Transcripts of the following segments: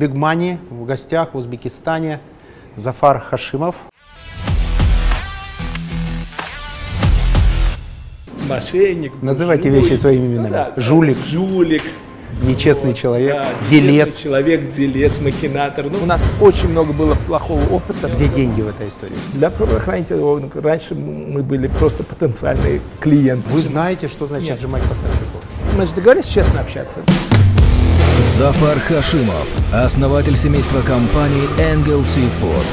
Big Money в гостях в Узбекистане. Зафар Хашимов. Мошенник. Называйте жулик. вещи своими именами. Да, да. Жулик. Жулик. Нечестный Вот, человек. да, делец. человек, делец, махинатор. Ну, у нас очень много было плохого опыта. Где деньги в этой истории? Для правоохранителей органов раньше мы были просто потенциальные клиенты. Вы знаете, что значит Нет. отжимать поставщиков? Мы же договорились честно общаться. Зафар Хашимов, основатель семейства компаний Engel Seafood.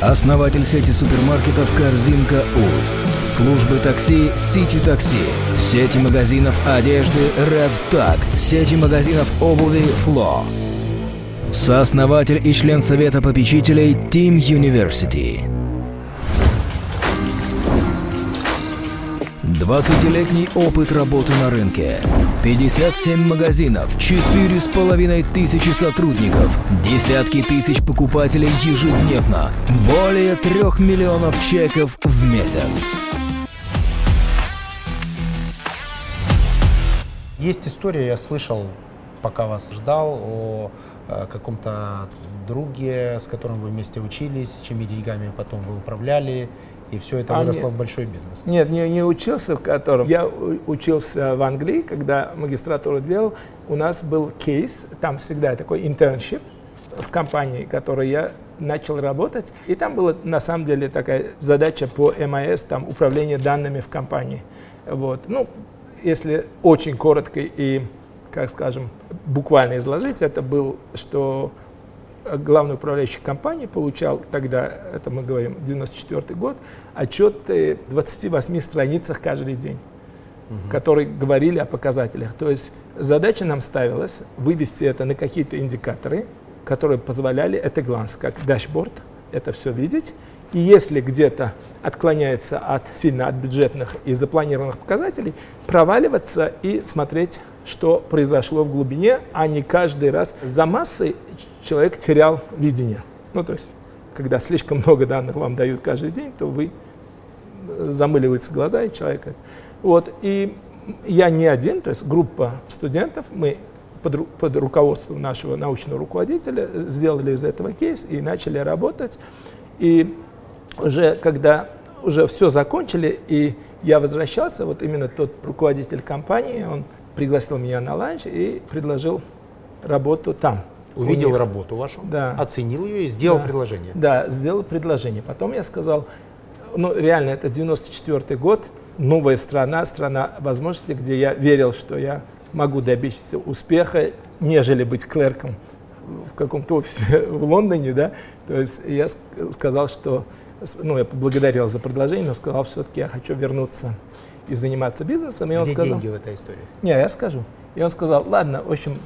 Основатель сети супермаркетов «Корзинка УЗ», службы такси «Сити Такси», сети магазинов одежды «Red Tag», сети магазинов обуви «Фло». Сооснователь и член совета попечителей Team University. 20-летний опыт работы на рынке. 57 магазинов, 4,5 тысячи сотрудников, десятки тысяч покупателей ежедневно, более 3 миллионов чеков в месяц. Есть история, я слышал, пока вас ждал, о э, каком-то друге, с которым вы вместе учились, чьими деньгами потом вы управляли, и все это А, выросло нет. в большой бизнес. Нет, не, не учился в котором. Я учился в Англии, когда магистратуру делал. У нас был кейс, там всегда такой internship в компании, в которой я начал работать. И там была на самом деле такая задача по МАС, там управление данными в компании. Вот. Ну, если очень коротко и, как скажем, буквально изложить, это был, что главный управляющий компании получал тогда, это мы говорим, 94 год, отчеты в 28 страницах каждый день, которые говорили о показателях. То есть задача нам ставилась вывести это на какие-то индикаторы, которые позволяли, это гланс, как дашборд, это все видеть. И если где-то отклоняется от, сильно от бюджетных и запланированных показателей, проваливаться и смотреть, что произошло в глубине, а не каждый раз за массой человек терял видение. Ну, то есть, когда слишком много данных вам дают каждый день, то вы э, замыливаются глаза, и человек... это- Вот, и я не один, то есть группа студентов, мы под, под руководством нашего научного руководителя э, сделали из этого кейс и начали работать. И уже когда уже все закончили, и я возвращался, вот именно тот руководитель компании, он пригласил меня на ланч и предложил работу там. Увидел работу вашу, Да. оценил ее и сделал Да. предложение. Да, сделал предложение. Потом я сказал, ну реально, это 94 год, новая страна, страна возможностей, где я верил, что я могу добиться успеха, нежели быть клерком в каком-то офисе в Лондоне, да. То есть я ск- сказал, что, ну, я поблагодарил за предложение, но сказал, все-таки я хочу вернуться и заниматься бизнесом. И он Где сказал, деньги в этой истории? не, я скажу. И он сказал, ладно, в общем,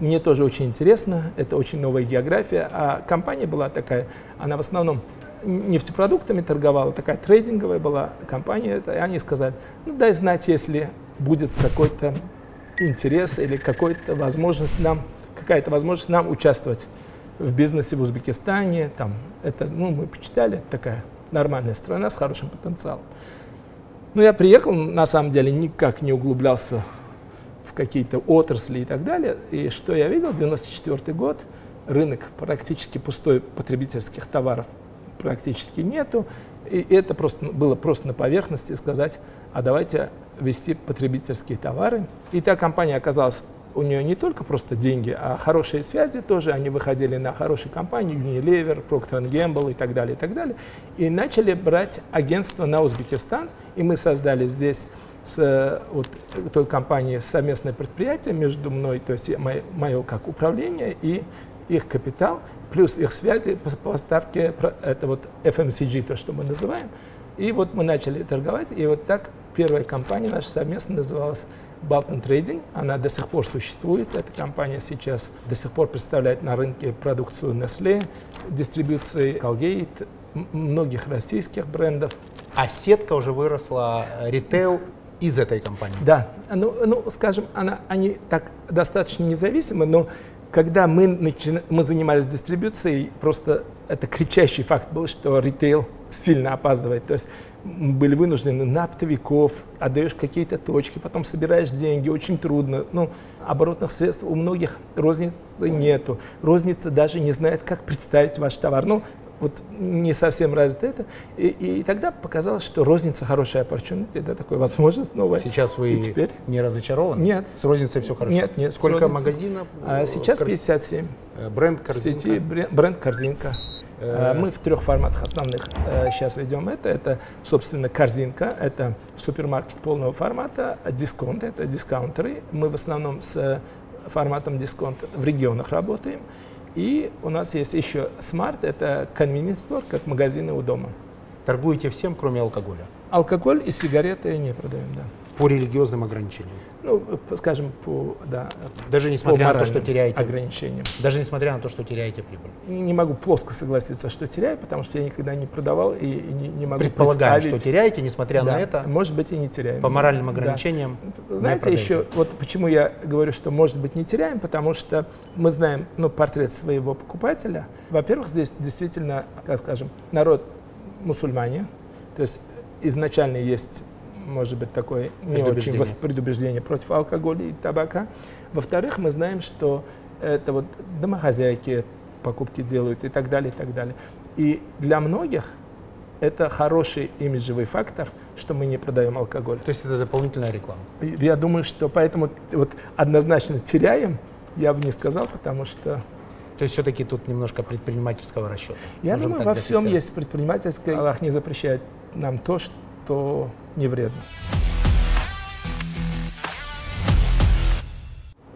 мне тоже очень интересно, это очень новая география, а компания была такая, она в основном нефтепродуктами торговала, такая трейдинговая была компания, и они сказали, ну дай знать, если будет какой-то интерес или какой-то возможность нам, какая-то возможность нам участвовать в бизнесе в Узбекистане, там, это, ну, мы почитали, это такая нормальная страна с хорошим потенциалом. Ну, я приехал, на самом деле, никак не углублялся какие-то отрасли и так далее. И что я видел, 94 год, рынок практически пустой, потребительских товаров практически нету. И это просто было просто на поверхности сказать, а давайте вести потребительские товары. И та компания оказалась, у нее не только просто деньги, а хорошие связи тоже. Они выходили на хорошие компании, Unilever, Procter Gamble и так далее, и так далее. И начали брать агентство на Узбекистан. И мы создали здесь с э, вот, той компанией совместное предприятие между мной, то есть мое, мое как управление и их капитал, плюс их связи по поставке, это вот FMCG, то, что мы называем. И вот мы начали торговать, и вот так первая компания наша совместно называлась Balkan Trading. Она до сих пор существует. Эта компания сейчас до сих пор представляет на рынке продукцию Nestle, дистрибьюции Colgate, многих российских брендов. А сетка уже выросла, э, ритейл из этой компании. Да, ну, ну скажем, она, они так достаточно независимы, но когда мы, начи... мы занимались дистрибуцией, просто это кричащий факт был, что ритейл сильно опаздывает. То есть мы были вынуждены на оптовиков, отдаешь какие-то точки, потом собираешь деньги, очень трудно. Ну, оборотных средств у многих розницы нету. Розница даже не знает, как представить ваш товар. Ну, вот не совсем развито это. И, и тогда показалось, что розница хорошая opportunity, это такой возможность новая. Сейчас вы и теперь... не разочарованы? Нет. С розницей все хорошо? Нет, нет. Сколько магазинов? А сейчас 57. Э, бренд «Корзинка»? В сети бренд «Корзинка». Э, мы в трех форматах основных сейчас ведем это. Это, собственно, корзинка, это супермаркет полного формата, дисконт, это дискаунтеры. Мы в основном с форматом дисконт в регионах работаем. И у нас есть еще Smart, это convenience store, как магазины у дома. Торгуете всем, кроме алкоголя? Алкоголь и сигареты не продаем, да. По религиозным ограничениям? Ну, скажем, по, да, Даже несмотря на то, что теряете... ограничениям. Даже несмотря на то, что теряете прибыль? Не могу плоско согласиться, что теряю, потому что я никогда не продавал и не, не могу Предполагаем, что теряете, несмотря да, на это? может быть и не теряем. По моральным ограничениям да. Знаете, еще, вот почему я говорю, что может быть не теряем, потому что мы знаем ну, портрет своего покупателя. Во-первых, здесь действительно, как скажем, народ мусульмане, то есть изначально есть может быть такое не очень предубеждение против алкоголя и табака. Во-вторых, мы знаем, что это вот домохозяйки покупки делают и так далее, и так далее. И для многих это хороший имиджевый фактор, что мы не продаем алкоголь. То есть это дополнительная реклама? Я думаю, что поэтому вот однозначно теряем, я бы не сказал, потому что то есть все-таки тут немножко предпринимательского расчета. Я думаю, во всем есть предпринимательское. Аллах не запрещает нам то, что не вредно.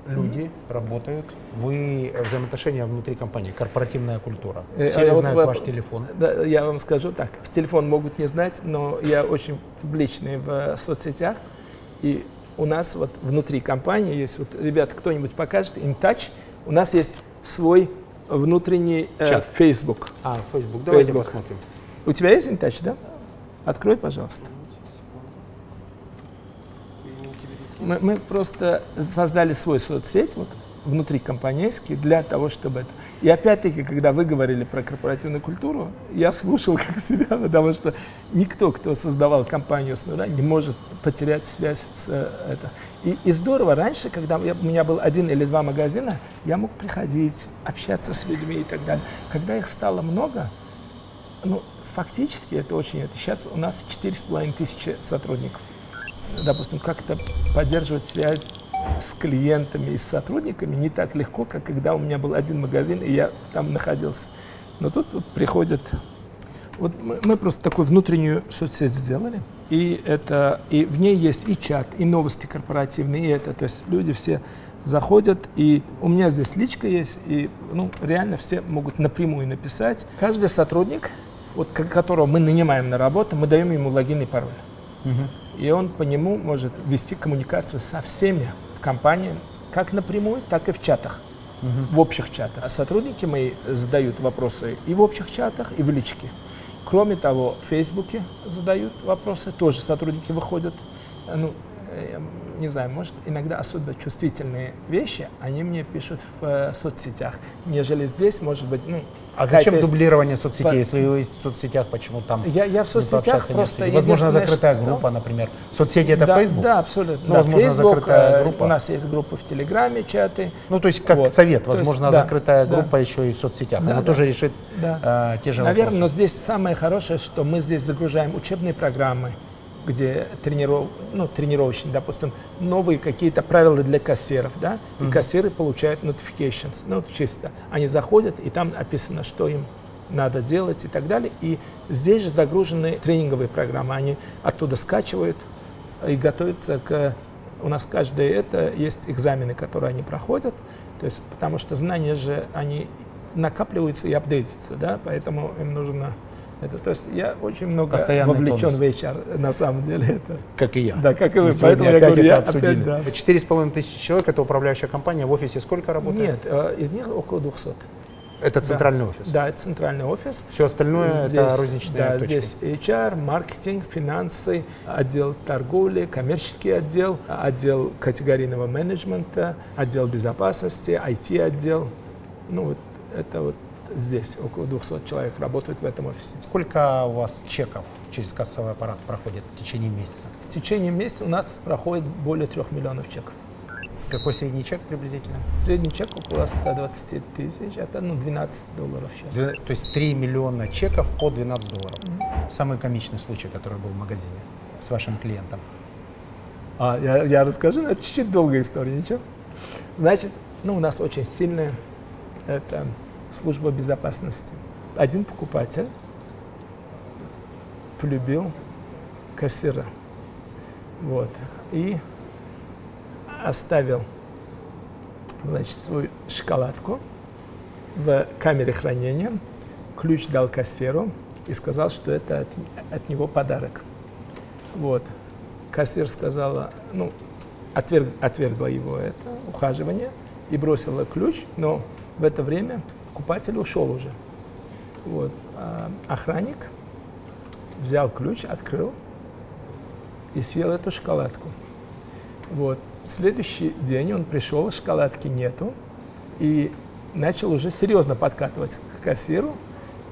Люди работают, вы взаимоотношения внутри компании, корпоративная культура. Э, Все э, знают вот, ваш телефон. Да, я вам скажу так, в телефон могут не знать, но я очень публичный в соцсетях, и у нас вот внутри компании есть, вот, ребята, кто-нибудь покажет, InTouch, у нас есть свой внутренний э, Facebook. А, Facebook, давайте Facebook. посмотрим. У тебя есть InTouch, да? Открой, пожалуйста. Мы, мы просто создали свой соцсеть вот, внутри компанейский для того, чтобы это... И опять-таки, когда вы говорили про корпоративную культуру, я слушал как себя, потому что никто, кто создавал компанию с нуля, не может потерять связь с э, это. И, и здорово, раньше, когда я, у меня был один или два магазина, я мог приходить, общаться с людьми и так далее. Когда их стало много, ну, фактически это очень... Это. Сейчас у нас 4,5 тысячи сотрудников допустим, как-то поддерживать связь с клиентами и с сотрудниками не так легко, как когда у меня был один магазин, и я там находился. Но тут, тут приходят... Вот мы, мы просто такую внутреннюю соцсеть сделали, и, это, и в ней есть и чат, и новости корпоративные, и это. То есть люди все заходят, и у меня здесь личка есть, и ну, реально все могут напрямую написать. Каждый сотрудник, вот, которого мы нанимаем на работу, мы даем ему логин и пароль. Угу и он по нему может вести коммуникацию со всеми в компании, как напрямую, так и в чатах, угу. в общих чатах. А сотрудники мои задают вопросы и в общих чатах, и в личке. Кроме того, в Фейсбуке задают вопросы, тоже сотрудники выходят. Ну, э, не знаю, может, иногда особо чувствительные вещи, они мне пишут в э, соцсетях, нежели здесь, может быть, ну, а зачем есть... дублирование соцсетей, по... если вы есть в соцсетях, почему там Я, я в соцсетях просто... Возможно, закрытая группа, ну, например. Соцсети это да, Facebook? Да, абсолютно. Ну, да, возможно, Facebook, закрытая э, группа. У нас есть группы в Телеграме, чаты. Ну, то есть как вот. совет, возможно, есть, закрытая да, группа да. еще и в соцсетях. Да, Она да, тоже решит да. э, те же Наверное, вопросы. но здесь самое хорошее, что мы здесь загружаем учебные программы, где трениров, ну, тренировочные, допустим, новые какие-то правила для кассиров, да, и mm-hmm. кассиры получают notifications, ну, чисто. Они заходят, и там описано, что им надо делать и так далее. И здесь же загружены тренинговые программы, они оттуда скачивают и готовятся к... У нас каждое это есть экзамены, которые они проходят, то есть потому что знания же, они накапливаются и апдейтятся, да, поэтому им нужно это, то есть я очень много Постоянный вовлечен тонус. в HR, на самом деле. Это. Как и я. Да, как и вы. Мы Поэтому я говорю, я опять, да. Четыре с половиной тысячи человек, это управляющая компания. В офисе сколько работает? Нет, э, из них около 200. Это центральный офис? Да, это центральный офис. Все остальное здесь, это розничные Да, точки. здесь HR, маркетинг, финансы, отдел торговли, коммерческий отдел, отдел категорийного менеджмента, отдел безопасности, IT-отдел. Ну, вот это вот здесь около 200 человек работают в этом офисе. Сколько у вас чеков через кассовый аппарат проходит в течение месяца? В течение месяца у нас проходит более 3 миллионов чеков. Какой средний чек приблизительно? Средний чек около 120 тысяч, это ну, 12 долларов сейчас. То есть 3 миллиона чеков по 12 долларов. Mm-hmm. Самый комичный случай, который был в магазине с вашим клиентом. А, я, я расскажу, это чуть-чуть долгая история, ничего? Значит, ну, у нас очень сильная это служба безопасности. Один покупатель полюбил кассира. Вот. И оставил значит, свою шоколадку в камере хранения, ключ дал кассиру и сказал, что это от, от него подарок. Вот. Кассир сказала, ну, отверг, отвергла его это ухаживание и бросила ключ, но в это время покупатель ушел уже. Вот. А охранник взял ключ, открыл и съел эту шоколадку. Вот. Следующий день он пришел, шоколадки нету, и начал уже серьезно подкатывать к кассиру.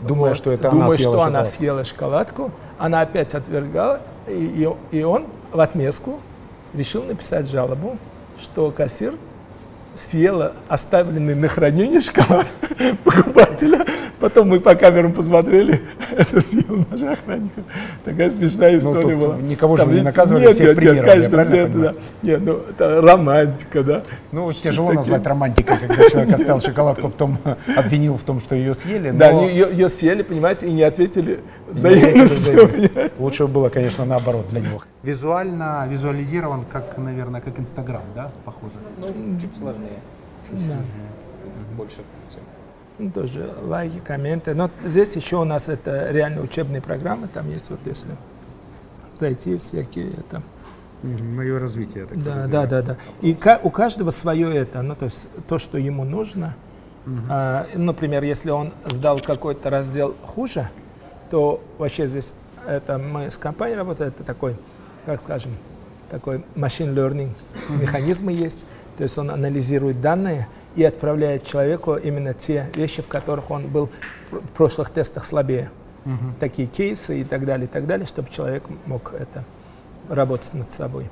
Думая, вот, что это думая, она съела что шоколадку. она съела шоколадку. Она опять отвергала, и, и, и он в отместку решил написать жалобу, что кассир съела оставленный на хранение шоколад покупателя. Потом мы по камерам посмотрели, это съел наш охранник. Такая смешная Ну, история тут была. никого же Там не наказывали, нет, всех нет, примером, я конечно, все это, да. Нет, ну, это романтика, да. Ну, очень тяжело Такие- назвать романтикой, когда человек оставил шоколадку, потом обвинил в том, что ее съели. Да, но они ее, ее съели, понимаете, и не ответили взаимностью. Лучше было, конечно, наоборот для него. Визуально визуализирован, как, наверное, как Инстаграм, да, похоже? Ну, чуть сложнее. Да. Больше функций. Ну, Тоже лайки, комменты. Но здесь еще у нас это реально учебные программы, там есть вот если зайти всякие это. Мое развитие, так Да, да, да, да. И ка- у каждого свое это, ну то есть то, что ему нужно. А, например, если он сдал какой-то раздел хуже, то вообще здесь это мы с компанией работаем, это такой, как скажем, такой machine learning механизмы есть. То есть он анализирует данные и отправляет человеку именно те вещи, в которых он был в прошлых тестах слабее. Такие кейсы и так далее, и так далее, чтобы человек мог это работать над собой.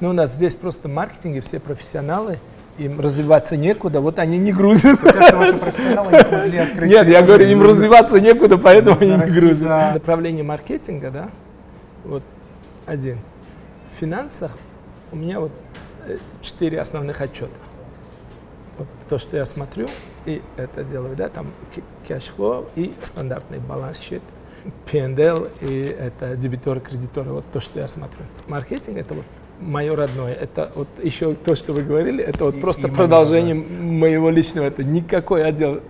Но у нас здесь просто в маркетинге все профессионалы, им развиваться некуда, вот они не грузят. Кажется, ваши профессионалы не смогли открыть. Нет, я говорю, им развиваться некуда, поэтому они не грузят. Направление маркетинга, да, вот один. В финансах у меня вот четыре основных отчета. Вот то, что я смотрю, и это делаю, да, там cash flow и стандартный balance sheet, P&L и это дебиторы, кредиторы, вот то, что я смотрю. Маркетинг это вот мое родное. Это вот еще то, что вы говорили, это вот И- просто и продолжение моего личного. Это никакой отдел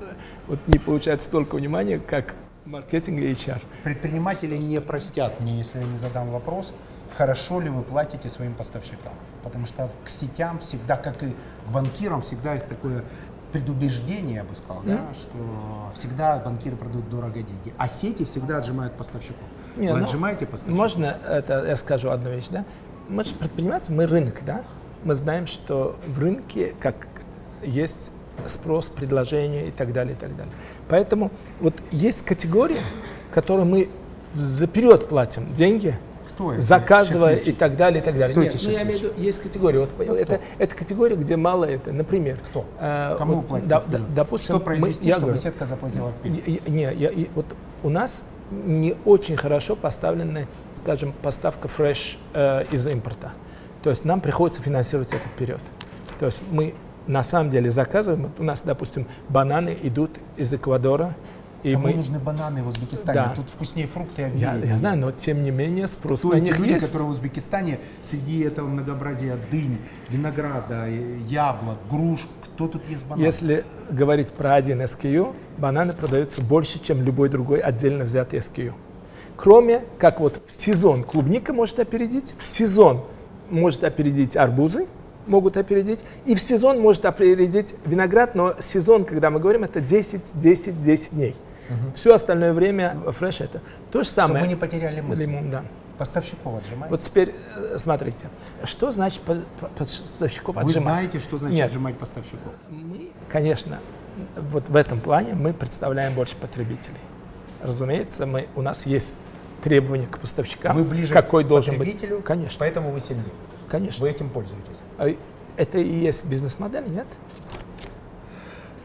вот не получает столько внимания, как маркетинг и HR. Предприниматели не простят мне, если я не задам вопрос, хорошо ли вы платите своим поставщикам. Потому что к сетям всегда, как и к банкирам, всегда есть такое предубеждение, я бы сказал, да, что всегда банкиры продают дорого деньги, а сети всегда отжимают поставщиков. Не, вы ну, отжимаете поставщиков? Можно, это я скажу одну вещь, да? Мы же предприниматели, мы рынок, да? Мы знаем, что в рынке как есть спрос, предложение и так далее, и так далее. Поэтому вот есть категории, которые мы заперед платим деньги, Кто эти заказывая и так далее, и так далее. Кто Нет, эти ну, я имею в виду, есть категории. Вот, Ну, это, кто? это категория, где мало это. Например, Кто? э, Кому вот, вы платите да- да- допустим, Что мы- произвести, я чтобы говорю, сетка заплатила вперед? я- я- Не, я, и вот у нас не очень хорошо поставленная, скажем, поставка фреш э, из импорта. То есть нам приходится финансировать это вперед. То есть мы на самом деле заказываем, вот у нас, допустим, бананы идут из Эквадора, и Кому мы, нужны бананы в Узбекистане? Да. Тут вкуснее фрукты, а я, я знаю, но тем не менее спрос Кто на них люди, есть. которые в Узбекистане среди этого многообразия дынь, винограда, э, яблок, груш, кто тут ест бананы? Если говорить про один SKU, бананы продаются больше, чем любой другой отдельно взятый SKU. Кроме, как вот в сезон клубника может опередить, в сезон может опередить арбузы, могут опередить. И в сезон может опередить виноград, но сезон, когда мы говорим, это 10, 10, 10 дней. Угу. Все остальное время фреш это. То же самое. Чтобы мы не потеряли мысль. Лимон, да. Поставщиков отжимать? Вот теперь э, смотрите, что значит поставщиков Вы отжимать? Вы знаете, что значит Нет. отжимать поставщиков? Мы, конечно, вот в этом плане мы представляем больше потребителей. Разумеется, мы, у нас есть требования к поставщикам. Вы ближе какой к должен потребителю, быть. Конечно. поэтому вы сильнее. Конечно. Вы этим пользуетесь? А Это и есть бизнес-модель, нет?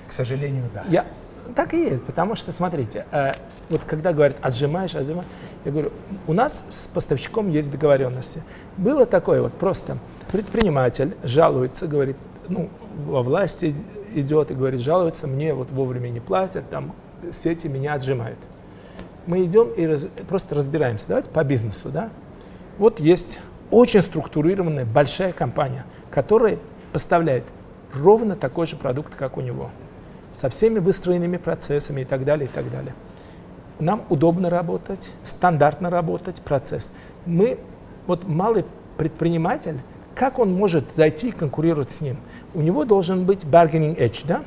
К сожалению, да. Я, так и есть, потому что, смотрите, э, вот когда говорят отжимаешь, отжимаешь, я говорю, у нас с поставщиком есть договоренности. Было такое вот просто, предприниматель жалуется, говорит, ну, во власти идет и говорит, жалуется, мне вот вовремя не платят, там сети меня отжимают. Мы идем и раз, просто разбираемся, давайте по бизнесу, да. Вот есть очень структурированная большая компания, которая поставляет ровно такой же продукт, как у него, со всеми выстроенными процессами и так далее, и так далее. Нам удобно работать, стандартно работать, процесс. Мы, вот малый предприниматель, как он может зайти и конкурировать с ним? У него должен быть bargaining edge, да?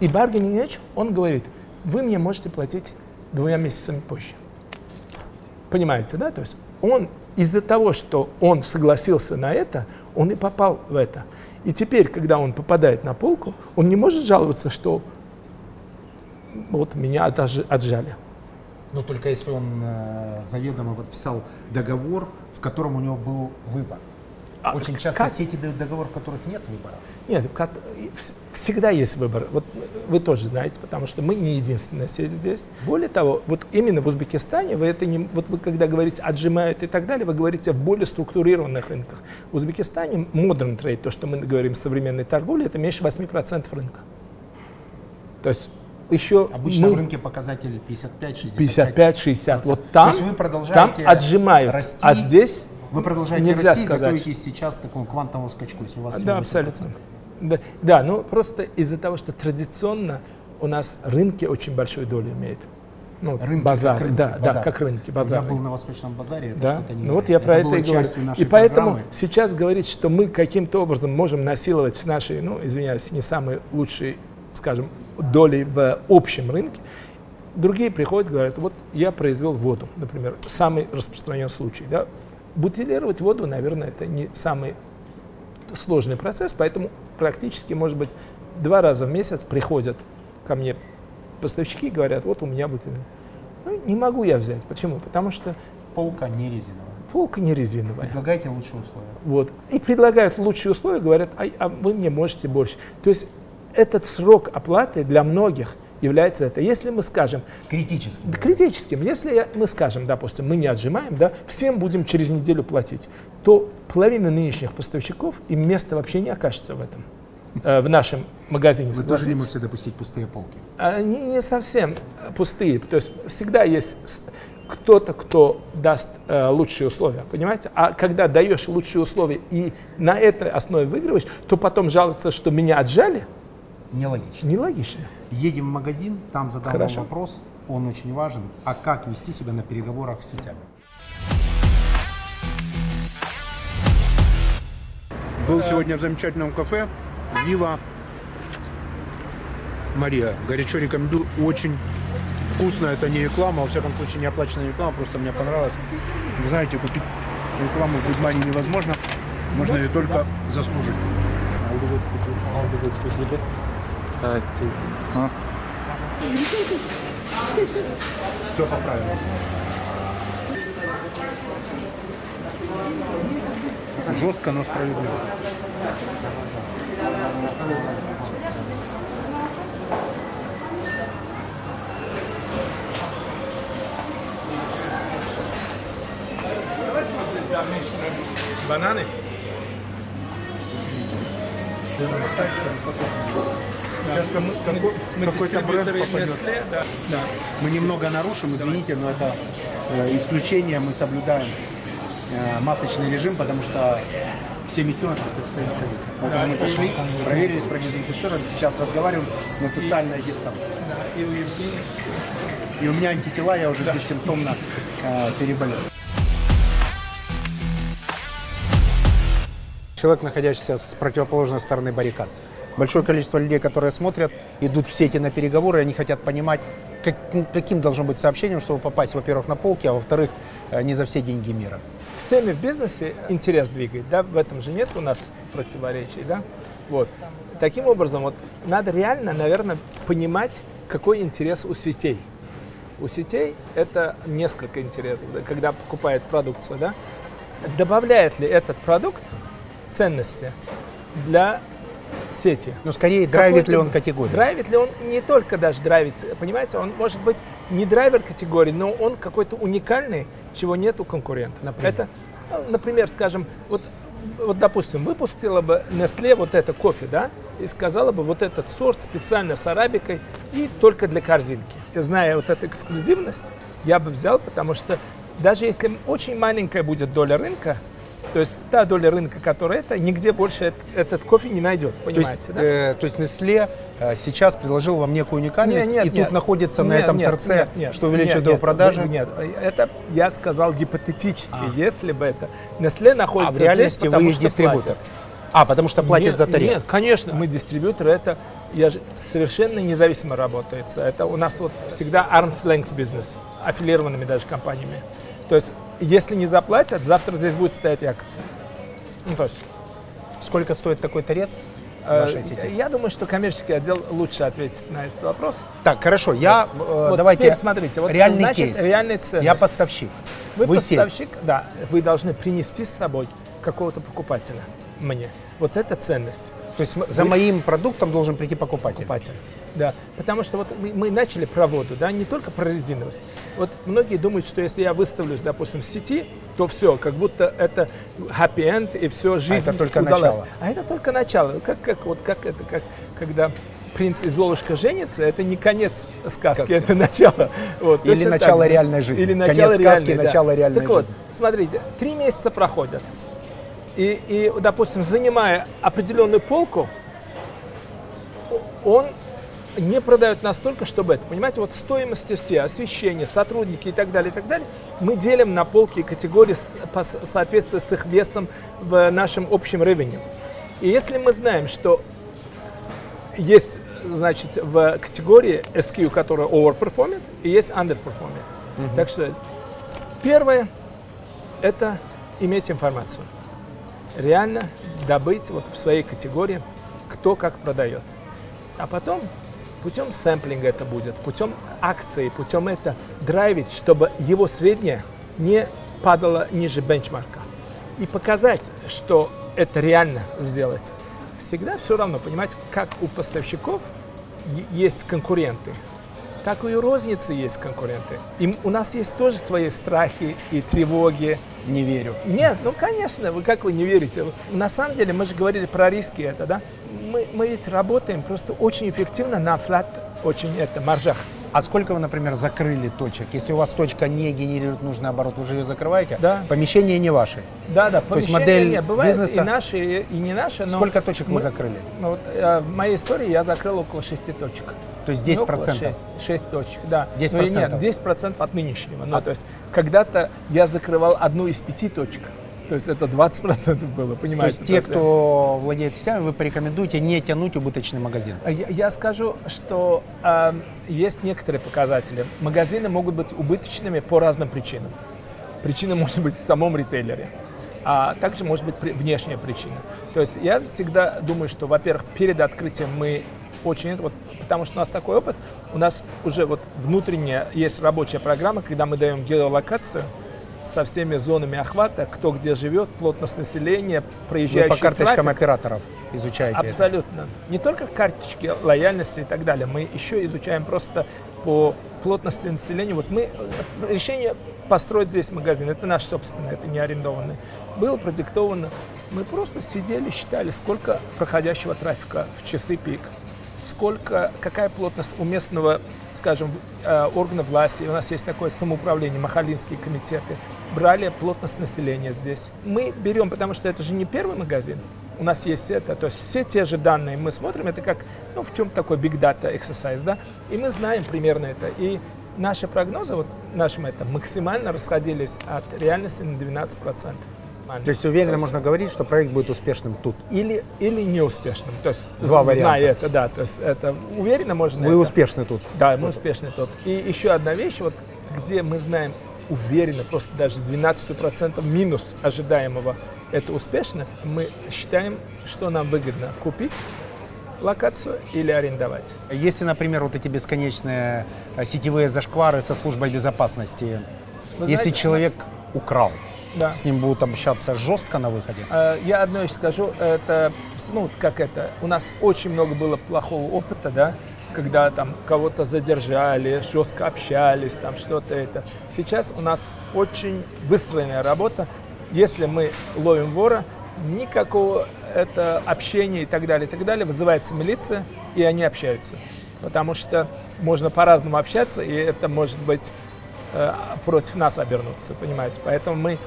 И bargaining edge, он говорит, вы мне можете платить двумя месяцами позже. Понимаете, да? То есть он из-за того, что он согласился на это, он и попал в это. И теперь, когда он попадает на полку, он не может жаловаться, что вот меня отжали. Но только если он э, заведомо подписал договор, в котором у него был выбор. А Очень часто как? сети дают договор, в которых нет выбора. Нет, как, всегда есть выбор. Вот вы тоже знаете, потому что мы не единственная сеть здесь. Более того, вот именно в Узбекистане вы это не, вот вы когда говорите отжимают и так далее, вы говорите о более структурированных рынках. В Узбекистане modern trade, то, что мы говорим современной торговли, это меньше 8% рынка. То есть еще Обычно мы... в рынке показатель 55-60. 55-60. Вот там, То есть вы продолжаете там отжимают, расти, а здесь вы продолжаете нельзя расти сказать. готовитесь сейчас к такому квантовому скачку, если у вас Да, абсолютно. Да, да, ну просто из-за того, что традиционно у нас рынки очень большую долю имеют. Ну, рынки базар, как рынки, да, базар. да, как рынки, базар. Я был на Восточном базаре, это да. что-то не Ну вот я про это, это и говорю. И поэтому программы. сейчас говорить, что мы каким-то образом можем насиловать наши, ну, извиняюсь, не самые лучшие, скажем, доли в общем рынке, другие приходят, говорят, вот я произвел воду, например, самый распространенный случай, да, бутилировать воду, наверное, это не самый сложный процесс, поэтому практически, может быть, два раза в месяц приходят ко мне поставщики и говорят, вот у меня бутилирование. Ну, не могу я взять. Почему? Потому что... Полка не резиновая. Полка не резиновая. Предлагаете лучшие условия. Вот. И предлагают лучшие условия, говорят, а, а вы мне можете больше. То есть этот срок оплаты для многих – является это. Если мы скажем... Критическим. Да, критическим. Если мы скажем, допустим, мы не отжимаем, да, всем будем через неделю платить, то половина нынешних поставщиков им места вообще не окажется в этом э, в нашем магазине. Вы тоже не можете допустить пустые полки? Они не совсем пустые. То есть всегда есть кто-то, кто даст э, лучшие условия, понимаете? А когда даешь лучшие условия и на этой основе выигрываешь, то потом жалуется, что меня отжали. Нелогично. Нелогично. Едем в магазин, там задам Хорошо. вам вопрос, он очень важен. А как вести себя на переговорах с сетями? Был сегодня в замечательном кафе Вива Мария. Горячо рекомендую. Очень вкусно. Это не реклама, во всяком случае не оплаченная реклама, просто мне понравилось. Вы знаете, купить рекламу в Гудмане невозможно. Можно ее только заслужить. А, ты... а? Все поправимо. Жестко, но справедливо. Бананы? Сейчас кому, какой, какой-то бренд попадет. Да. да. Мы немного нарушим, извините, но это э, исключение. Мы соблюдаем э, масочный режим, потому что все миссионы предстоит ковид. Поэтому мы сошли, проверились, продезинфицировали, сейчас разговариваем на социальной дистанции. Да, и у Евгения. И у меня антитела, я уже бессимптомно э, переболел. Человек, находящийся с противоположной стороны баррикад. Большое количество людей, которые смотрят, идут в сети на переговоры, они хотят понимать, как, каким должно быть сообщением, чтобы попасть, во-первых, на полки, а во-вторых, э, не за все деньги мира. Всеми в бизнесе интерес двигает, да, в этом же нет у нас противоречий, да, вот. Таким образом, вот надо реально, наверное, понимать, какой интерес у сетей. У сетей это несколько интересов, да, когда покупает продукцию, да, добавляет ли этот продукт ценности для сети. Но скорее, драйвит ли он категорию? Драйвит ли он не только даже драйвит, понимаете, он может быть не драйвер категории, но он какой-то уникальный, чего нет у конкурента. Например? Это, ну, например, скажем, вот, вот, допустим, выпустила бы Nestle вот это кофе, да, и сказала бы вот этот сорт специально с арабикой и только для корзинки. Зная вот эту эксклюзивность, я бы взял, потому что даже если очень маленькая будет доля рынка, то есть та доля рынка, которая это, нигде больше этот, этот кофе не найдет, понимаете, то есть, да? э, то есть Nestle э, сейчас предложил вам некую уникальность, Нет, нет, и нет. тут находится на Нет, этом нет, торце, нет, нет, что увеличит нет, его продажи. Нет, это я сказал гипотетически, если бы это. Nestle А находится в реальности здесь, потому вы что дистрибутор. платят. А, потому что платит нет, за тарелку. Нет, конечно, мы дистрибьюторы, это я же совершенно независимо работается. Это у нас вот всегда arm's length бизнес, аффилированными даже компаниями. То есть, если не заплатят, завтра здесь будет стоять Якобс. Ну, то есть, Сколько стоит такой торец э, я думаю, что коммерческий отдел лучше ответит на этот вопрос. Так, хорошо, я, э, Вот давайте, теперь смотрите, вот реальный значит кейс. реальная ценность. Я поставщик. Вы, Вы сеть. поставщик, да, вы должны принести с собой какого-то покупателя мне. Вот это ценность То есть за моим продуктом должен прийти покупатель. покупателя. Да, потому что вот мы, мы начали про воду, да, не только про резиновость. Вот многие думают, что если я выставлюсь, допустим, в сети, то все, как будто это happy end и все, жизнь это только удалась. начало. А это только начало. Как, как, вот, как это, как когда принц и Золушка женится, это не конец сказки, Сказки. это начало. Вот, Или так начало же. реальной жизни. Или Конец начало сказки, реальной, да. начало реальной Так вот, жизни. смотрите, три месяца проходят. И, и, допустим, занимая определенную полку, он не продает настолько, чтобы это, понимаете, вот стоимости все, освещение, сотрудники и так далее, и так далее, мы делим на полки и категории по соответствии с их весом в нашем общем ревеню. И если мы знаем, что есть, значит, в категории SKU, которая overperforming, и есть underperforming. Так что первое – это иметь информацию. Реально добыть вот в своей категории, кто как продает. А потом путем сэмплинга это будет, путем акции, путем это драйвить, чтобы его среднее не падало ниже бенчмарка. И показать, что это реально сделать. Всегда все равно, понимаете, как у поставщиков есть конкуренты, так и у розницы есть конкуренты. И у нас есть тоже свои страхи и тревоги, Не верю. нет, ну конечно, вы как вы не верите? На самом деле мы же говорили про риски это, да? Мы, мы ведь работаем просто очень эффективно на флат, очень это, маржах. А сколько вы, например, закрыли точек? Если у вас точка не генерирует нужный оборот, вы же ее закрываете? Да. Помещение не ваше. Да, да, есть помещения модель нет, бывает бизнеса- и наши, и, не наши, но... Сколько точек вы мы- закрыли? Ну, вот, э, в моей истории я закрыл около 6 точек. То есть Ну, 10%? около 6, 6 точек, да. 10%? Ну, и нет, 10% от нынешнего. Ну, А- то есть когда-то я закрывал одну из пяти точек. То есть это 20% было, То понимаете? есть те, кто владеет сетями, вы порекомендуете не тянуть убыточный магазин. А Я, я скажу, что э, есть некоторые показатели. Магазины могут быть убыточными по разным причинам. Причина может быть в самом ритейлере, а также может быть при- внешняя причина. То есть я всегда думаю, что, во-первых, перед открытием мы очень, вот, потому что у нас такой опыт, у нас уже вот внутренняя есть рабочая программа, когда мы даем геолокацию со всеми зонами охвата, кто где живет, плотность населения, Вы проезжающий по карточкам трафик. операторов изучаете это. Абсолютно. Не только карточки лояльности и так далее. Мы еще изучаем просто по плотности населения. Вот мы решение построить здесь магазин, это наш собственный, это не арендованный, было продиктовано. Мы просто сидели, считали, сколько проходящего трафика в часы пик, сколько, какая плотность у местного, скажем, э, органа власти. У нас есть такое самоуправление, махалинские комитеты. Брали плотность населения здесь. Мы берем, потому что это же не первый магазин. У нас есть это, то есть все те же данные мы смотрим, это как, ну, в чем такой big data exercise, да, и мы знаем примерно это. И наши прогнозы, вот нашим это, максимально расходились от реальности на 12%. То есть уверенно можно говорить, что проект будет успешным тут. или, или неуспешным. То есть, Два зная варианта. это, да, то есть это уверенно можно Вы это- успешны тут. Да, мы успешны тут. И еще одна вещь, вот где мы знаем уверенно, просто даже 12% минус ожидаемого, это успешно, мы считаем, что нам выгодно купить локацию или арендовать. Если, например, вот эти бесконечные э, сетевые зашквары со службой безопасности, Вы если знаете, человек нас- украл, Да. с ним будут общаться жестко на выходе. Э, Я одно еще скажу, это, ну, как это, у нас очень много было плохого опыта, да, когда там кого-то задержали, жестко общались, там что-то это. Сейчас у нас очень выстроенная работа. Если мы ловим вора, никакого это общения и так далее, и так далее, вызывается милиция, и они общаются. Потому что можно по-разному общаться, и это может быть э, против нас обернуться, понимаете. Поэтому мы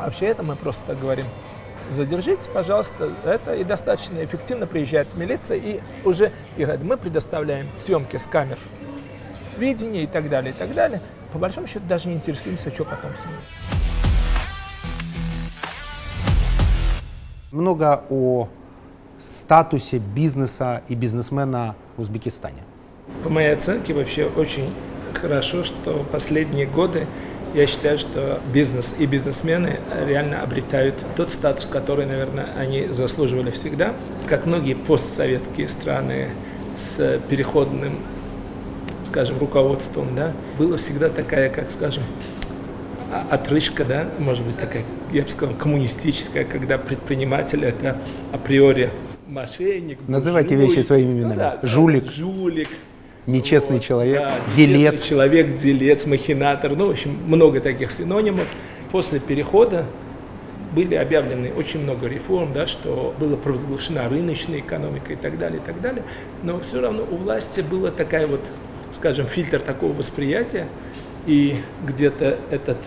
Вообще это мы просто так говорим. Задержите, пожалуйста, это и достаточно эффективно приезжает милиция и уже и говорит, мы предоставляем съемки с камер видения и так далее, и так далее. По большому счету даже не интересуемся, что потом с ним. Много о статусе бизнеса и бизнесмена в Узбекистане. По моей оценке вообще очень хорошо, что последние годы я считаю, что бизнес и бизнесмены реально обретают тот статус, который, наверное, они заслуживали всегда. Как многие постсоветские страны с переходным, скажем, руководством, да, было всегда такая, как скажем, а- отрыжка, да, может быть такая, я бы сказал, коммунистическая, когда предприниматель это априори мошенник. Называйте буржуй. вещи своими именами. Ну да, Жулик. Жулик. Нечестный Вот, человек, да, делец. человек, делец, махинатор. Ну, в общем, много таких синонимов. После перехода были объявлены очень много реформ, да, что была провозглашена рыночная экономика и так далее, и так далее. Но все равно у власти была такая вот, скажем, фильтр такого восприятия, и где-то этот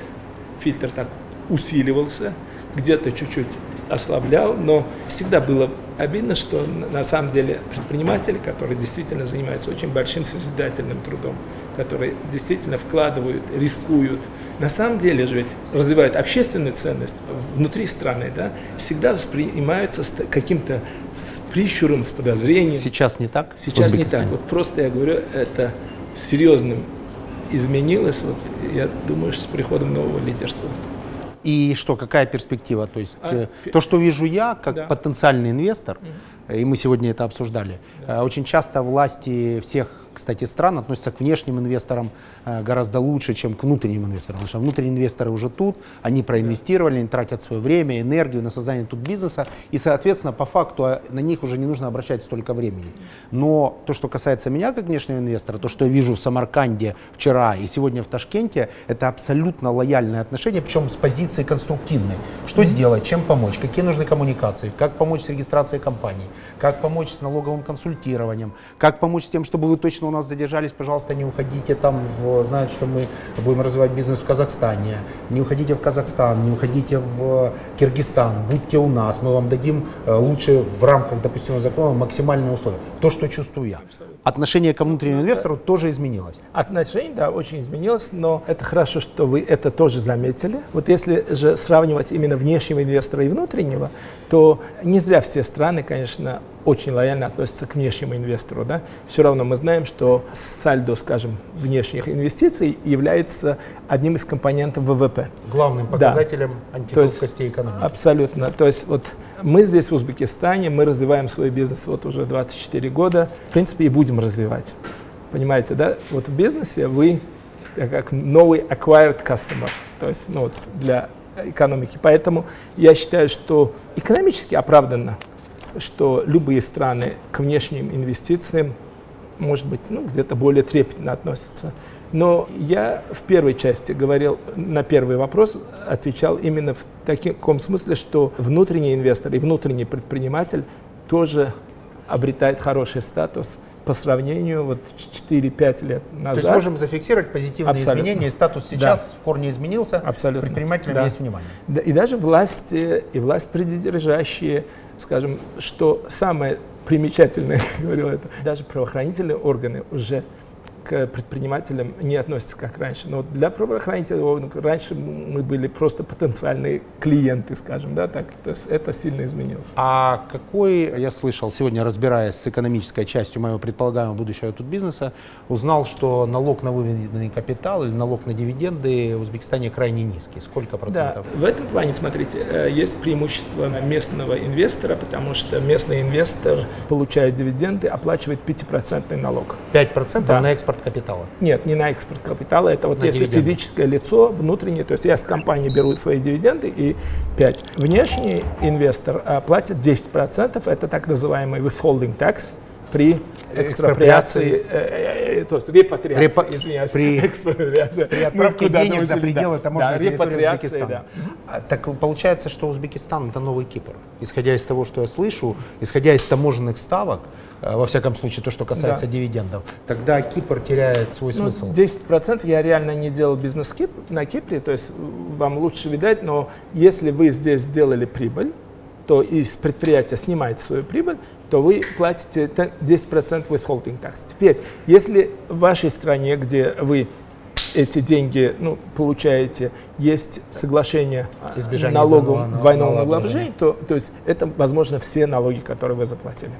фильтр так усиливался, где-то чуть-чуть ослаблял, но всегда было обидно, что на- самом деле предприниматели, которые действительно занимаются очень большим созидательным трудом, которые действительно вкладывают, рискуют, на самом деле же ведь развивают общественную ценность внутри страны, да, всегда воспринимаются с каким-то с прищуром, с подозрением. Сейчас не так? Сейчас не так. Вот просто я говорю, это серьезным изменилось. Вот я думаю, что с приходом нового лидерства. И что, какая перспектива? То есть А, э, то, что вижу я, как Да. потенциальный инвестор, э, и мы сегодня это обсуждали, э, очень часто власти всех, кстати, стран относятся к внешним инвесторам э, гораздо лучше, чем к внутренним инвесторам. Потому что внутренние инвесторы уже тут, они проинвестировали, они тратят свое время, энергию на создание тут бизнеса, и, соответственно, по факту э, на них уже не нужно обращать столько времени. Но то, что касается меня как внешнего инвестора, то, что я вижу в Самарканде вчера и сегодня в Ташкенте, это абсолютно лояльное отношение, причем с позиции конструктивной. Что сделать, чем помочь, какие нужны коммуникации, как помочь с регистрацией компаний, как помочь с налоговым консультированием, как помочь с тем, чтобы вы точно у нас задержались, пожалуйста, не уходите там, в, знают, что мы будем развивать бизнес в Казахстане, не уходите в Казахстан, не уходите в Киргизстан, будьте у нас, мы вам дадим э, лучше в рамках допустимого закона максимальные условия. То, что чувствую я. Отношение ко внутреннему инвестору тоже изменилось. Отношение, да, очень изменилось, но это хорошо, что вы это тоже заметили. Вот если же сравнивать именно внешнего инвестора и внутреннего, то не зря все страны, конечно, очень лояльно относятся к внешнему инвестору. Да? Все равно мы знаем, что сальдо, скажем, внешних инвестиций является одним из компонентов ВВП. Главным Да. показателем есть антихрупкости экономики. Абсолютно. То есть вот мы здесь в Узбекистане, мы развиваем свой бизнес вот уже 24 года, в принципе, и будем развивать. Понимаете, да? Вот в бизнесе вы как новый acquired customer, то есть ну, вот для экономики. Поэтому я считаю, что экономически оправданно, что любые страны к внешним инвестициям, может быть, ну, где-то более трепетно относятся. Но я в первой части говорил, на первый вопрос отвечал именно в таком смысле, что внутренний инвестор и внутренний предприниматель тоже обретает хороший статус по сравнению вот 4-5 лет То назад. есть можем зафиксировать позитивные Абсолютно. изменения, статус сейчас в корне изменился, Абсолютно. предпринимателям Да. есть внимание. Да, и даже власти, и власть придержащие, скажем, что самое примечательное, говорил это, даже правоохранительные органы уже к предпринимателям не относится как раньше. Но для правоохранителей раньше мы были просто потенциальные клиенты, скажем, да, так. То есть это сильно изменилось. А какой, я слышал, сегодня разбираясь с экономической частью моего предполагаемого будущего тут бизнеса, узнал, что налог на выведенный капитал или налог на дивиденды в Узбекистане крайне низкий. Сколько процентов? Да, в этом плане, смотрите, э, есть преимущество местного инвестора, потому что местный инвестор получает дивиденды, оплачивает 5% налог. 5% да. на экспорт капитала? Нет, не на экспорт капитала. Это вот на если дивиденды. физическое лицо внутреннее, то есть я с компании беру свои дивиденды и 5. Внешний инвестор а, платит 10%, это так называемый withholding tax при экспроприации, э, э, э, то есть репатриации, Репа... извиняюсь, при, экспроприации. при отправке денег за пределы да. таможенной да, репатриации, Да. А, так получается, что Узбекистан это новый Кипр. Исходя из того, что я слышу, исходя из таможенных ставок, во всяком случае, то, что касается да. дивидендов, тогда Кипр теряет свой ну, смысл. 10% я реально не делал бизнес на Кипре, то есть вам лучше видать, но если вы здесь сделали прибыль, то из предприятия снимает свою прибыль, то вы платите 10% withholding tax. Теперь, если в вашей стране, где вы эти деньги ну, получаете, есть соглашение Избежание налогом двойного, двойного налогообложения, то, то есть это, возможно, все налоги, которые вы заплатили.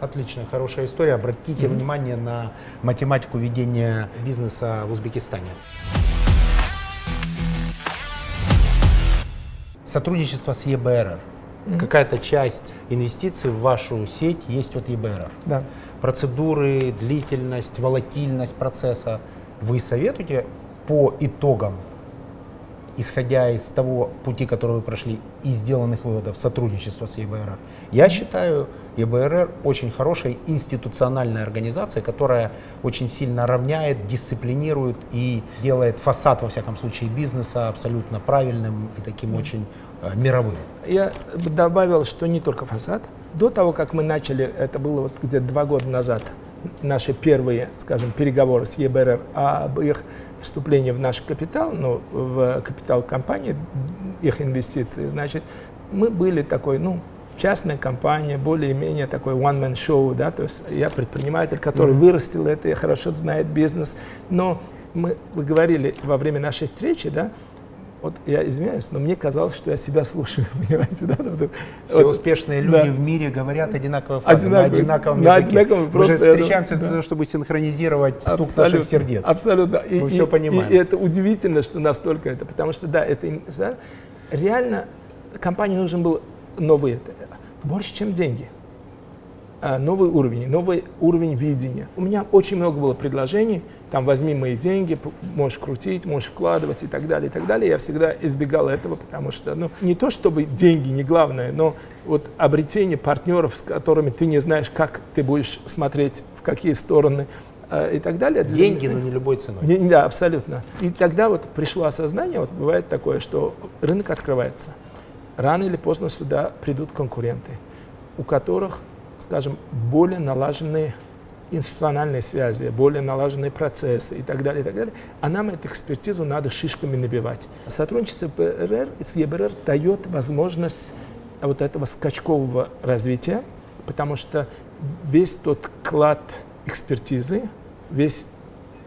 Отлично, хорошая история. Обратите mm-hmm. внимание на математику ведения бизнеса в Узбекистане. Сотрудничество с ЕБРР mm-hmm. какая-то часть инвестиций в вашу сеть есть от ЕБР. Да. Процедуры, длительность, волатильность процесса. Вы советуете по итогам, исходя из того пути, который вы прошли, и сделанных выводов сотрудничества с ЕБРР? Я считаю, ЕБРР очень хорошая институциональная организация, которая очень сильно равняет, дисциплинирует и делает фасад, во всяком случае, бизнеса абсолютно правильным и таким mm-hmm. очень мировым. Я добавил, что не только фасад. До того, как мы начали, это было вот где-то два года назад, наши первые, скажем, переговоры с ЕБРР об их вступлении в наш капитал, ну, в капитал компании, их инвестиции, значит, мы были такой, ну, частная компания, более-менее такой one-man show, да, то есть я предприниматель, который mm-hmm. вырастил это, я хорошо знает бизнес, но мы, вы говорили во время нашей встречи, да, вот я извиняюсь, но мне казалось, что я себя слушаю, понимаете, да? Вот, Все вот, успешные люди да. в мире говорят одинаково фразы, на одинаковом на языке. Одинаковом, Мы же встречаемся для того, чтобы синхронизировать стук абсолютно, наших сердец. Абсолютно. И, Мы и, все понимаем. И, и это удивительно, что настолько это, потому что, да, это да, реально компании нужен был новый, больше, чем деньги. А, новый уровень, новый уровень видения. У меня очень много было предложений, там возьми мои деньги, можешь крутить, можешь вкладывать и так далее, и так далее. Я всегда избегал этого, потому что, ну, не то чтобы деньги не главное, но вот обретение партнеров, с которыми ты не знаешь, как ты будешь смотреть, в какие стороны, э, и так далее. Деньги, но не любой ценой. Не, да, абсолютно. И тогда вот пришло осознание, вот бывает такое, что рынок открывается. Рано или поздно сюда придут конкуренты, у которых, скажем, более налаженные институциональные связи, более налаженные процессы и так далее, и так далее, а нам эту экспертизу надо шишками набивать. Сотрудничество ПРР с ЕБРР дает возможность вот этого скачкового развития, потому что весь тот клад экспертизы, весь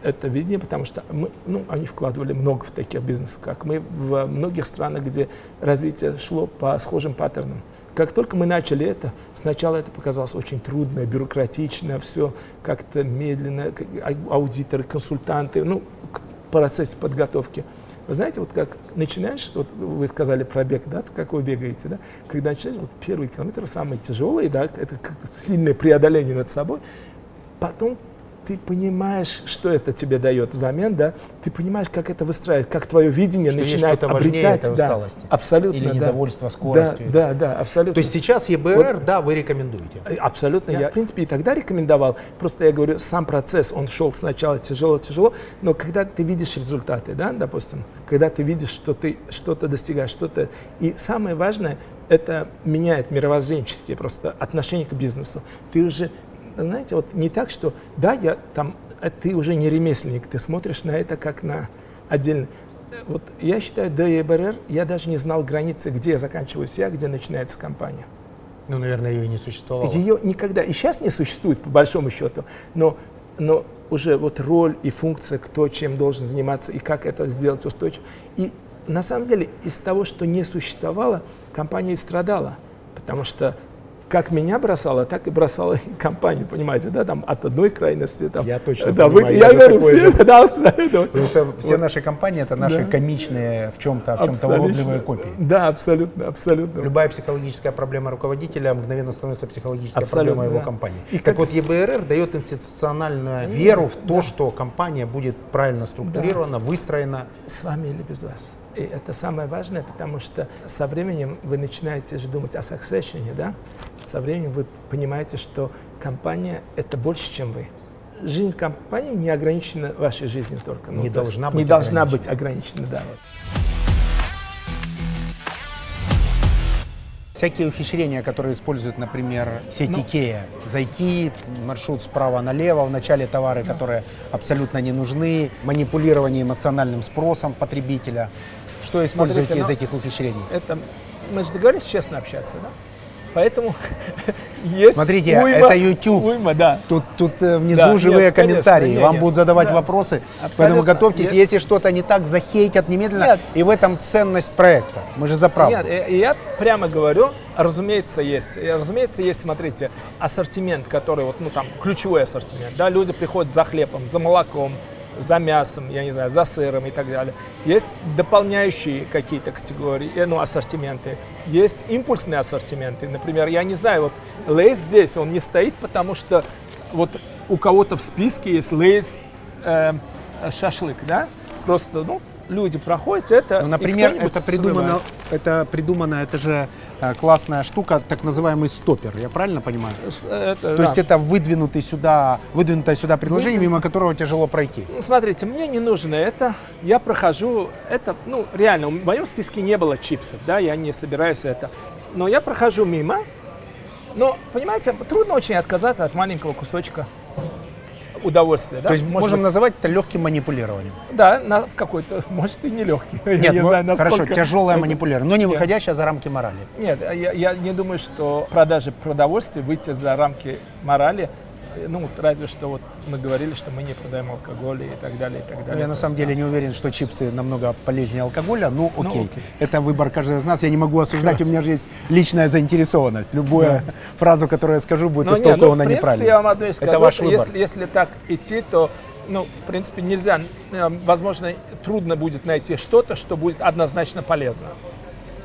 это видение, потому что мы, ну, они вкладывали много в таких бизнесов, как мы, в многих странах, где развитие шло по схожим паттернам. Как только мы начали это, сначала это показалось очень трудно, бюрократично, все как-то медленно, аудиторы, консультанты, ну, процесс подготовки. Вы знаете, вот как начинаешь, вот вы сказали про бег, да, как вы бегаете, да, когда начинаешь, вот первый километр самый тяжелый, да, это сильное преодоление над собой, потом ты понимаешь, что это тебе дает взамен, да, ты понимаешь, как это выстраивать, как твое видение что начинает обретать. Этой да, абсолютно. Или недовольство да. скоростью. Да, да, да, абсолютно. То есть сейчас ЕБРР, вот, да, вы рекомендуете? Э, абсолютно. Я, я, в принципе, и тогда рекомендовал. Просто я говорю, сам процесс, он шел сначала тяжело-тяжело, но когда ты видишь результаты, да, допустим, когда ты видишь, что ты что-то достигаешь, что-то... И самое важное, это меняет мировоззренческие просто отношения к бизнесу. Ты уже знаете, вот не так, что да, я там, а ты уже не ремесленник, ты смотришь на это как на отдельно. Вот я считаю, до ЕБРР я даже не знал границы, где заканчиваюсь я, где начинается компания. Ну, наверное, ее и не существовало. Ее никогда, и сейчас не существует, по большому счету, но но уже вот роль и функция, кто чем должен заниматься и как это сделать устойчиво. И на самом деле из того, что не существовало, компания и страдала, потому что как меня бросало, так и бросала и компанию, понимаете, да, там от одной крайности. Там, я точно да, понимаю. Вы, я, я говорю, все, же. да, абсолютно. Потому что все вот. наши компании это наши да. комичные в чем-то, в чем-то уродливые копии. Да, абсолютно, абсолютно. Любая психологическая проблема руководителя мгновенно становится психологической абсолютно, проблемой да. его компании. И так как... вот ЕБРР дает институциональную Нет, веру в то, да. что компания будет правильно структурирована, да. выстроена. С вами или без вас. И это самое важное, потому что со временем вы начинаете же думать о succession, да? Со временем вы понимаете, что компания — это больше, чем вы. Жизнь компании не ограничена вашей жизнью только. Ну, не должна быть Не должна быть ограничена, да. Всякие ухищрения, которые используют, например, сеть ну, Икея. Зайти, маршрут справа налево, вначале товары, да. которые абсолютно не нужны, манипулирование эмоциональным спросом потребителя. Что используете Смотрите, из этих ухищрений? Это, мы же договорились честно общаться, да? Поэтому есть Смотрите, уйма, это YouTube. Уйма, да. Тут, тут э, внизу да, живые нет, комментарии. Конечно, нет, Вам нет, будут задавать да. вопросы. Абсолютно. Поэтому готовьтесь, есть. если что-то не так, захейтят немедленно. Нет. И в этом ценность проекта. Мы же за правду. Нет, я, я прямо говорю, разумеется, есть. Разумеется, есть, смотрите, ассортимент, который вот, ну там, ключевой ассортимент. Да, люди приходят за хлебом, за молоком, за мясом, я не знаю, за сыром и так далее. Есть дополняющие какие-то категории, э, ну, ассортименты. Есть импульсные ассортименты. Например, я не знаю, вот Lay's здесь, он не стоит, потому что вот у кого-то в списке есть Lay's э, шашлык, да? Просто, ну, люди проходят это. Ну, например, это придумано, это придумано, это же классная штука, так называемый стоппер. Я правильно понимаю? Это, То да. есть это выдвинутый сюда, выдвинутое сюда предложение, Выдвин... мимо которого тяжело пройти. Ну, смотрите, мне не нужно это. Я прохожу это, ну реально, в моем списке не было чипсов, да, я не собираюсь это. Но я прохожу мимо. Но, понимаете, трудно очень отказаться от маленького кусочка удовольствие. Да? То есть может можем быть... называть это легким манипулированием. Да, на, в какой-то, может и не легкий. Нет, я не ну, знаю, насколько... хорошо, тяжелое манипулирование, но не выходящее за рамки морали. Нет, я, я не думаю, что продажи продовольствия выйти за рамки морали ну, разве что вот мы говорили, что мы не продаем алкоголь и так далее, и так далее. Я на самом деле не уверен, что чипсы намного полезнее алкоголя, ну окей. Ну, окей. Это выбор каждого из нас, я не могу осуждать, Хорошо. у меня же есть личная заинтересованность. Любую да. фразу, которую я скажу, будет Но ну, истолкована ну, неправильно. я вам вещь скажу, Это ваш выбор. Если, если так идти, то ну, в принципе, нельзя, э, возможно, трудно будет найти что-то, что будет однозначно полезно.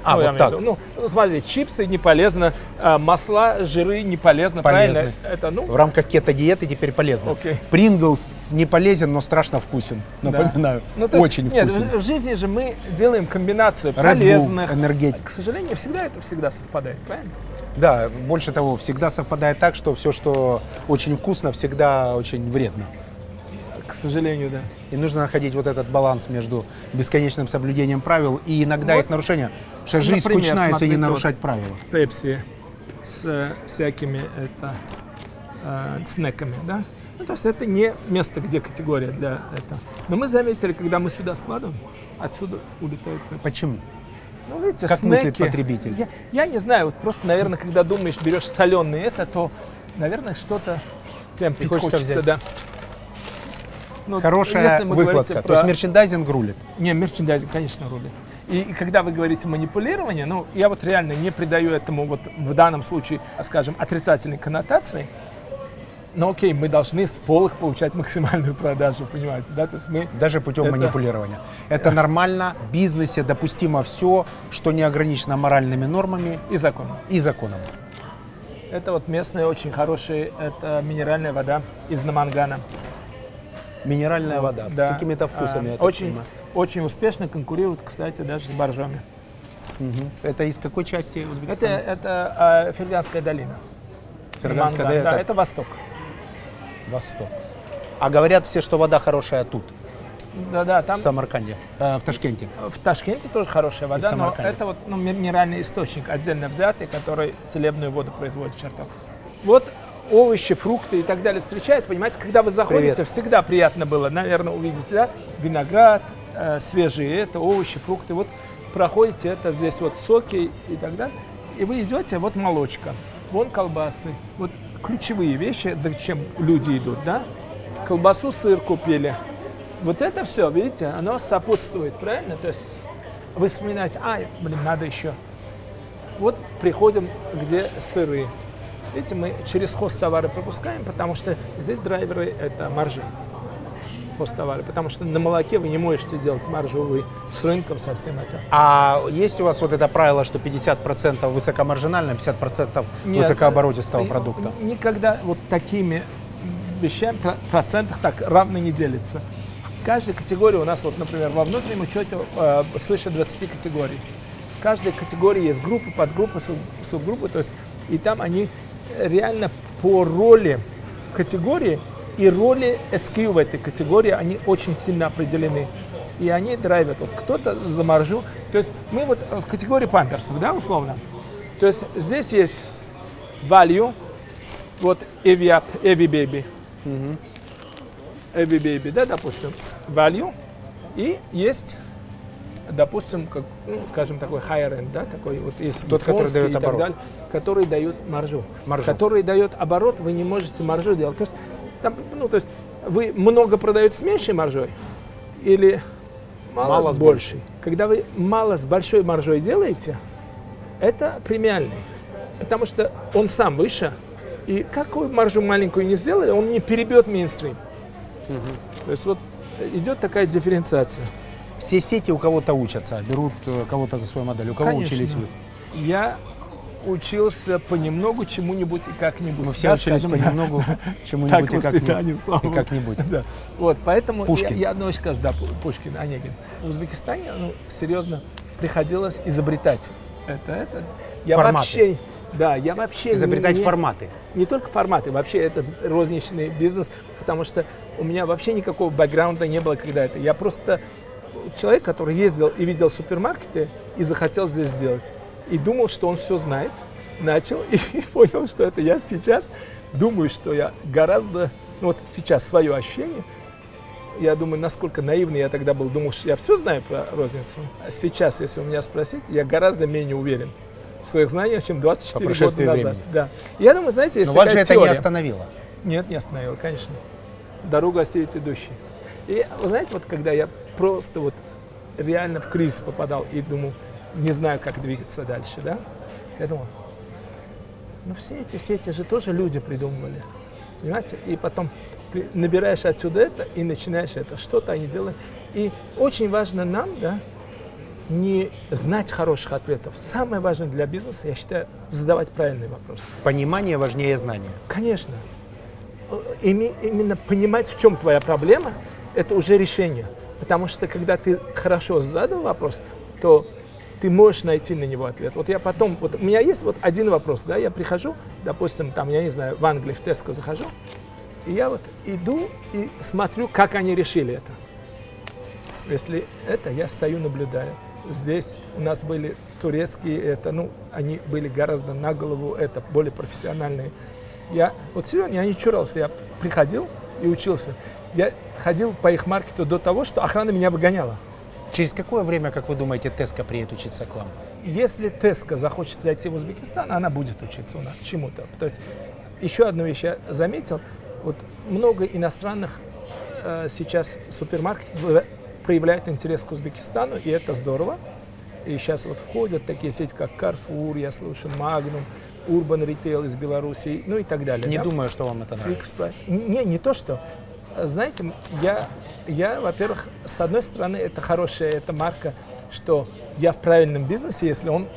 А, ну, вот так. Ну, смотри, чипсы не полезно, а, масла, жиры не полезно, полезны. правильно? Это, ну... В рамках кето-диеты теперь полезно. Okay. Принглс не полезен, но страшно вкусен. Напоминаю, да. ну, очень нет, вкусен. в жизни же мы делаем комбинацию Red полезных. Bull, энергетик. К сожалению, всегда это всегда совпадает, правильно? Да, больше того, всегда совпадает так, что все, что очень вкусно, всегда очень вредно. К сожалению, да. И нужно находить вот этот баланс между бесконечным соблюдением правил и иногда вот. их нарушением. Что жизнь Например, скучна, если не нарушать вот правила. Пепси с всякими это, э, снеками, да? Ну, то есть это не место, где категория для этого. Но мы заметили, когда мы сюда складываем, отсюда улетают пепси. Почему? Ну, видите, как снеки, мыслит потребитель? Я, я не знаю, вот просто, наверное, когда думаешь, берешь соленые это, то, наверное, что-то прям Пить хочется, хочется да. Ну, Хорошая выкладка. Про... То есть мерчендайзинг рулит? Не, мерчендайзинг, конечно, рулит. И, и когда вы говорите манипулирование, ну, я вот реально не придаю этому вот в данном случае, скажем, отрицательной коннотации. Но окей, мы должны с полок получать максимальную продажу, понимаете, да? То есть мы Даже путем это... манипулирования. Это нормально, в бизнесе допустимо все, что не ограничено моральными нормами. И законом. И законом. Это вот местная очень хорошая, это минеральная вода из Намангана. Минеральная вода с да. какими-то вкусами. А, очень, очень успешно конкурирует, кстати, даже с боржоми. Угу. Это из какой части Узбекистана? Это, это а, Ферганская долина. Ферганская долина? Да, это восток. Восток. А говорят все, что вода хорошая тут. Да, да, там. В Самарканде, э, в Ташкенте. В Ташкенте тоже хорошая вода, но это вот ну, минеральный источник отдельно взятый, который целебную воду производит чертов. Вот овощи, фрукты и так далее встречают, понимаете, когда вы заходите, Привет. всегда приятно было, наверное, увидеть, да, виноград, э, свежие это, овощи, фрукты, вот проходите это, здесь вот соки и так далее, и вы идете, вот молочка, вон колбасы, вот ключевые вещи, зачем люди идут, да, колбасу, сыр купили. Вот это все, видите, оно сопутствует, правильно? То есть вы вспоминаете, а, блин, надо еще. Вот приходим, где сыры. Видите, мы через хост-товары пропускаем, потому что здесь драйверы – это маржи хост-товары, потому что на молоке вы не можете делать маржу, вы с рынком совсем это. А есть у вас вот это правило, что 50% высокомаржинально, 50% Нет, высокооборотистого продукта? Никогда вот такими вещами про- процентах так равно не делится. В каждой категории у нас, вот, например, во внутреннем учете э, свыше 20 категорий. В каждой категории есть группы, подгруппы, суб- субгруппы, то есть и там они реально по роли категории и роли SKU в этой категории, они очень сильно определены. И они драйвят. Вот кто-то за маржу. То есть мы вот в категории памперсов, да, условно. То есть здесь есть value, вот Evi Up, Evi Baby. Evi Baby, да, допустим, value. И есть, допустим, как, ну, скажем, такой higher end, да, такой вот есть Тот, который дает и так оборот. далее, который дает маржу. Маржу. Который дает оборот, вы не можете маржу делать. То есть, там, ну, то есть вы много продаете с меньшей маржой или мало, Мало с большей. Когда вы мало с большой маржой делаете, это премиальный. Потому что он сам выше, и какую маржу маленькую не сделали, он не перебьет мейнстрим. То есть вот идет такая дифференциация. Все сети у кого-то учатся, берут э, кого-то за свою модель. У кого Конечно. учились вы? Я учился понемногу чему-нибудь и как-нибудь. Мы все Да, учились скажем, понемногу чему-нибудь и как-нибудь. И как-нибудь. Да. Вот, поэтому я, Пушкин. я одно скажу, да, Пу- Пушкин, Онегин. В Узбекистане, ну, серьезно, приходилось изобретать это, это. Я Форматы. вообще, да, я вообще Изобретать не, форматы. не только форматы, вообще это розничный бизнес, потому что у меня вообще никакого бэкграунда не было когда это. Я просто человек, который ездил и видел супермаркеты и захотел здесь сделать. И думал, что он все знает. Начал и понял, что это я сейчас думаю, что я гораздо, ну вот сейчас свое ощущение, я думаю, насколько наивный я тогда был, думал, что я все знаю про розницу. А сейчас, если у меня спросить, я гораздо менее уверен в своих знаниях, чем 24 По года назад. времени. Да. Я думаю, знаете, есть Но вас же это теория. не остановило. Нет, не остановил, конечно. Дорогу остерит идущий. И вы знаете, вот когда я просто вот реально в кризис попадал и думал, не знаю, как двигаться дальше, да, я думал, ну все эти сети же тоже люди придумывали, понимаете? И потом ты набираешь отсюда это и начинаешь это, что-то они делают. И очень важно нам, да, не знать хороших ответов. Самое важное для бизнеса, я считаю, задавать правильные вопросы. Понимание важнее знания. Конечно. Име- именно понимать, в чем твоя проблема, это уже решение. Потому что когда ты хорошо задал вопрос, то ты можешь найти на него ответ. Вот я потом, вот у меня есть вот один вопрос, да, я прихожу, допустим, там, я не знаю, в Англии, в Теско захожу, и я вот иду и смотрю, как они решили это. Если это, я стою, наблюдаю. Здесь у нас были турецкие, это, ну, они были гораздо на голову, это, более профессиональные. Я, вот серьезно, я не чурался, я приходил и учился. Я ходил по их маркету до того, что охрана меня выгоняла. Через какое время, как вы думаете, Теска приедет учиться к вам? Если Теска захочет зайти в Узбекистан, она будет учиться у нас чему-то. То есть еще одну вещь я заметил. Вот много иностранных э, сейчас супермаркетов проявляют интерес к Узбекистану, и это здорово. И сейчас вот входят такие сети, как Carrefour, я слышу, Magnum, Urban Retail из Беларуси, ну и так далее. Не да? думаю, что вам это нравится. Не, не то, что. Знаете, я, я, во-первых, с одной стороны, это хорошая эта марка, что я в правильном бизнесе, если он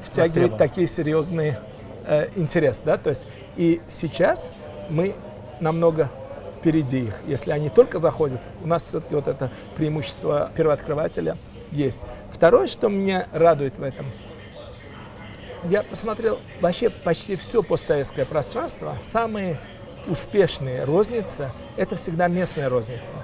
втягивает Востребован. такие серьезные э, интересы, да, то есть и сейчас мы намного впереди их. Если они только заходят, у нас все-таки вот это преимущество первооткрывателя есть. Второе, что меня радует в этом, я посмотрел вообще почти все постсоветское пространство. Самые успешные розницы – это всегда местная розница.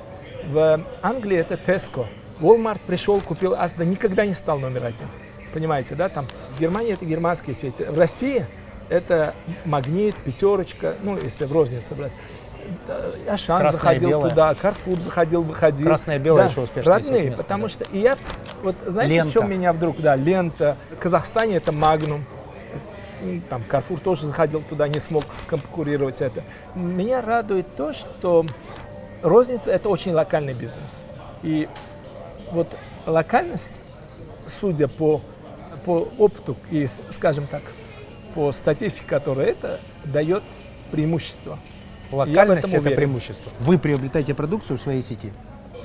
В Англии это Tesco. Walmart пришел, купил Asda, никогда не стал номер один. Понимаете, да? Там в Германии это германские сети. В России это Магнит, Пятерочка, ну, если в рознице брать. Да, Ашан Красное, заходил белое. туда, Карфур заходил, выходил. Красное, белое еще успешные Родные, потому что и я, вот знаете, Лента. в чем меня вдруг, да, лента. В Казахстане это Магнум. Там Карфур тоже заходил туда, не смог конкурировать это. Меня радует то, что розница это очень локальный бизнес. И вот локальность, судя по, по опыту и, скажем так, по статистике, которая это дает преимущество. Локальность это уверен. преимущество. Вы приобретаете продукцию в своей сети.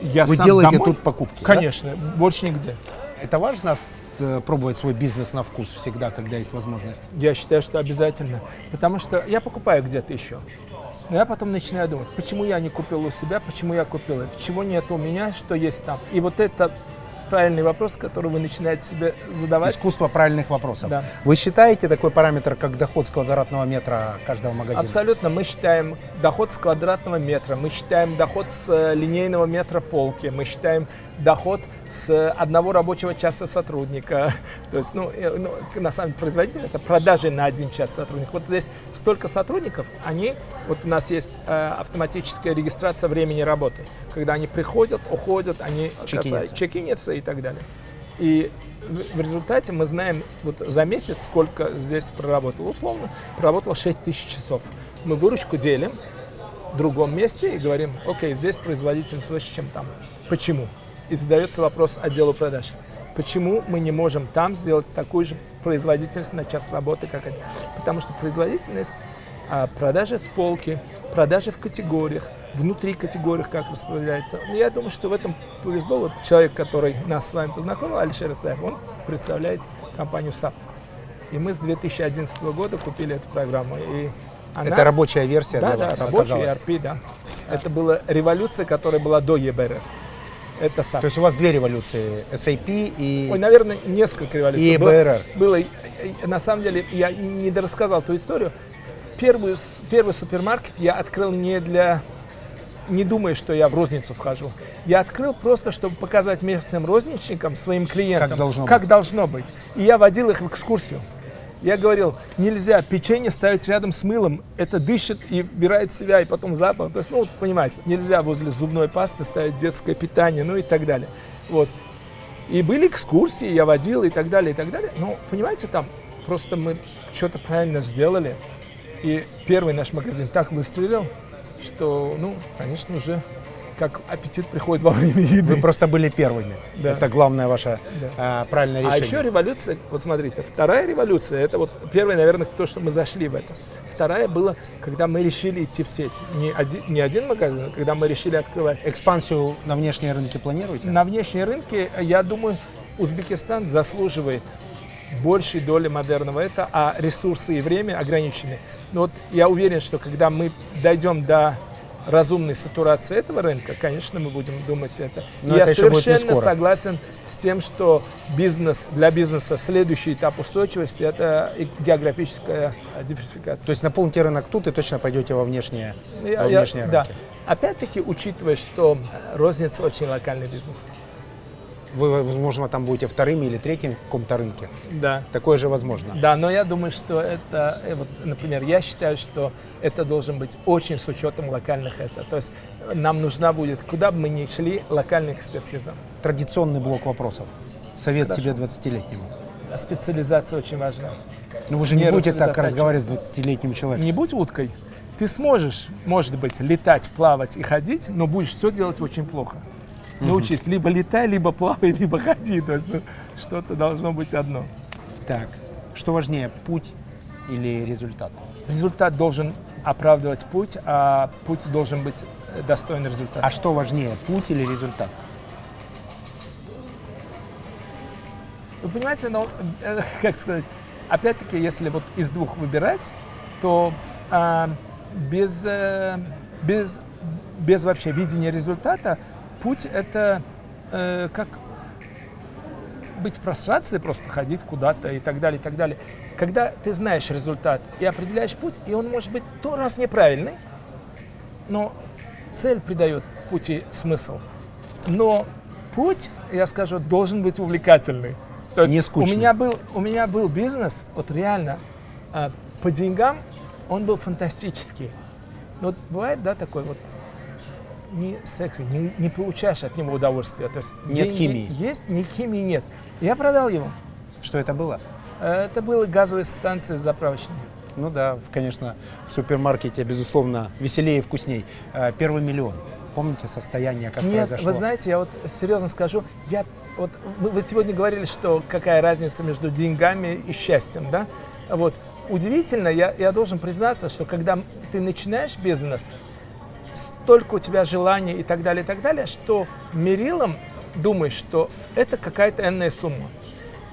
Я Вы сам делаете домой- тут покупки. да? Конечно, больше нигде. Это важно э, пробовать свой бизнес на вкус всегда, когда есть возможность. Я считаю, что обязательно. Потому что я покупаю где-то еще. Но я потом начинаю думать, почему я не купил у себя, почему я купил это, чего нет у меня, что есть там. И вот это правильный вопрос, который вы начинаете себе задавать. Искусство правильных вопросов. Да. Вы считаете такой параметр, как доход с квадратного метра каждого магазина? Абсолютно. Мы считаем доход с квадратного метра, мы считаем доход с э, линейного метра полки, мы считаем доход с одного рабочего часа сотрудника. То есть, ну, э, ну, на самом деле, производитель это продажи на один час сотрудника. Вот здесь столько сотрудников, они, вот у нас есть э, автоматическая регистрация времени работы, когда они приходят, уходят, они Чекинятся. и так далее. И в в результате мы знаем вот за месяц, сколько здесь проработал. Условно, проработал 6 тысяч часов. Мы выручку делим в другом месте и говорим, окей, здесь производительность выше, чем там. Почему? И задается вопрос отделу продаж. Почему мы не можем там сделать такую же производительность на час работы, как они? Потому что производительность а, продажи с полки, продажи в категориях, внутри категориях как распределяется. Ну, Я думаю, что в этом повезло. Вот человек, который нас с вами познакомил, Алишер Исаев, он представляет компанию SAP. И мы с 2011 года купили эту программу. И она... Это рабочая версия Да, для да, вас рабочий оказалась? ERP, да. Это была революция, которая была до ERP. Это SAP. То есть у вас две революции, SAP и... Ой, наверное, несколько революций. И Было- БРР. Было, и- на самом деле, я не дорассказал ту историю. Первый, первый супермаркет я открыл не для... Не думая, что я в розницу вхожу. Я открыл просто, чтобы показать местным розничникам, своим клиентам, Как должно как должно быть. И я водил их в экскурсию. Я говорил, нельзя печенье ставить рядом с мылом, это дышит и вбирает в себя, и потом запах. То есть, ну, вот, понимаете, нельзя возле зубной пасты ставить детское питание, ну и так далее. Вот. И были экскурсии, я водил и так далее, и так далее. Но, понимаете, там просто мы что-то правильно сделали. И первый наш магазин так выстрелил, что, ну, конечно, уже как аппетит приходит во время еды. Вы просто были первыми. Да. Это главное ваше Да. а, правильное А решение. еще революция, вот смотрите, вторая революция, это вот первая, наверное, то, что мы зашли в это. Вторая была, когда мы решили идти в сеть. Не один, не один магазин, а когда мы решили открывать. Экспансию на внешние рынки планируете? На внешние рынки, я думаю, Узбекистан заслуживает большей доли модерного это, а ресурсы и время ограничены. Но вот я уверен, что когда мы дойдем до разумной сатурации этого рынка, конечно, мы будем думать это. Но я это совершенно согласен с тем, что бизнес для бизнеса следующий этап устойчивости это географическая диверсификация. То есть наполните рынок тут и точно пойдете во внешние, Я- во я- внешние да. рынки. Опять-таки, учитывая, что розница очень локальный бизнес. Вы, возможно, там будете вторым или третьим в каком-то рынке. Да. Такое же возможно. Да, но я думаю, что это, э, вот, например, я считаю, что это должен быть очень с учетом локальных это. То есть нам нужна будет, куда бы мы ни шли, локальная экспертиза. Традиционный блок вопросов. Совет Хорошо. себе 20-летнему. А Специализация очень важна. Ну вы же не, Не будете так разговаривать с 20-летним человеком. Не будь уткой. Ты сможешь, может быть, летать, плавать и ходить, но будешь все делать очень плохо. Научись, либо летай, либо плавай, либо ходи. То есть ну, что-то должно быть одно. Так, что важнее, путь или результат? Результат должен оправдывать путь, а путь должен быть э, достойный результата. А что важнее, путь или результат? Вы понимаете, ну, э, как сказать, опять-таки, если вот из двух выбирать, то а, без, э, без, без вообще видения результата путь это э, как быть в прострации, просто ходить куда-то и так далее, и так далее. Когда ты знаешь результат и определяешь путь, и он может быть сто раз неправильный, но цель придает пути смысл. Но путь, я скажу, должен быть увлекательный. То есть Не у скучный. меня был у меня был бизнес, вот реально а, по деньгам он был фантастический. Но вот бывает, да, такой вот не секси, не, не получаешь от него удовольствия. То есть Нет химии. Есть, ни химии нет. Я продал его. Что это было? Это были газовые станции заправочные. Ну да, конечно, в супермаркете, безусловно, веселее и вкусней. Э, Первый миллион. помните состояние, как Нет, произошло? вы знаете, я вот серьезно скажу, я вот вы сегодня говорили, что какая разница между деньгами и счастьем, да? Вот удивительно, я, я должен признаться, что когда ты начинаешь бизнес, столько у тебя желаний и так далее, и так далее, что мерилом думаешь, что это какая-то энная сумма.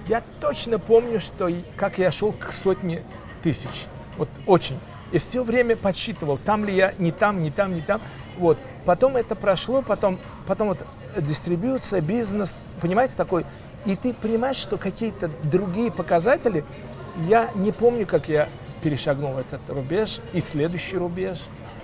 Я точно помню, что как я шел к сотне тысяч. Вот очень. И все время подсчитывал, там ли я, не там, не там, не там. Вот. Потом это прошло, потом, потом вот дистрибьюция, бизнес, понимаете, такой. И ты понимаешь, что какие-то другие показатели, я не помню, как я перешагнул этот рубеж и следующий рубеж.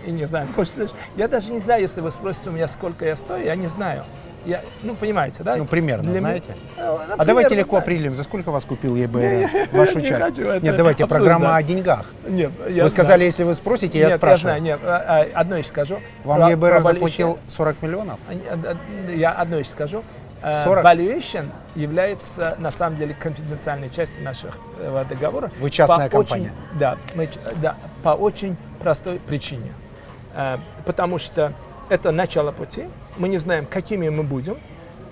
И не даже- я даже не знаю, если вы спросите у меня, сколько я стою, я не знаю. Я, ну, понимаете, да? Ну, примерно, Для меня- знаете? Ну, А примерно давайте легко знаю. определим, за сколько вас купил ЕБР вашу часть? хочу Нет, давайте, программа о деньгах. Нет, я Вы сказали, если вы спросите, я нет, спрашиваю. я знаю, нет, а, а, одно еще скажу. Вам ЕБР заплатил valuation. 40 миллионов? А, а, а, Я одно еще скажу. Э, 40? Valuation является на самом деле конфиденциальной частью нашего э, договора. Вы частная По компания. Очень, да, мы да, по очень простой причине. Э, Потому что это начало пути, мы не знаем, какими мы будем.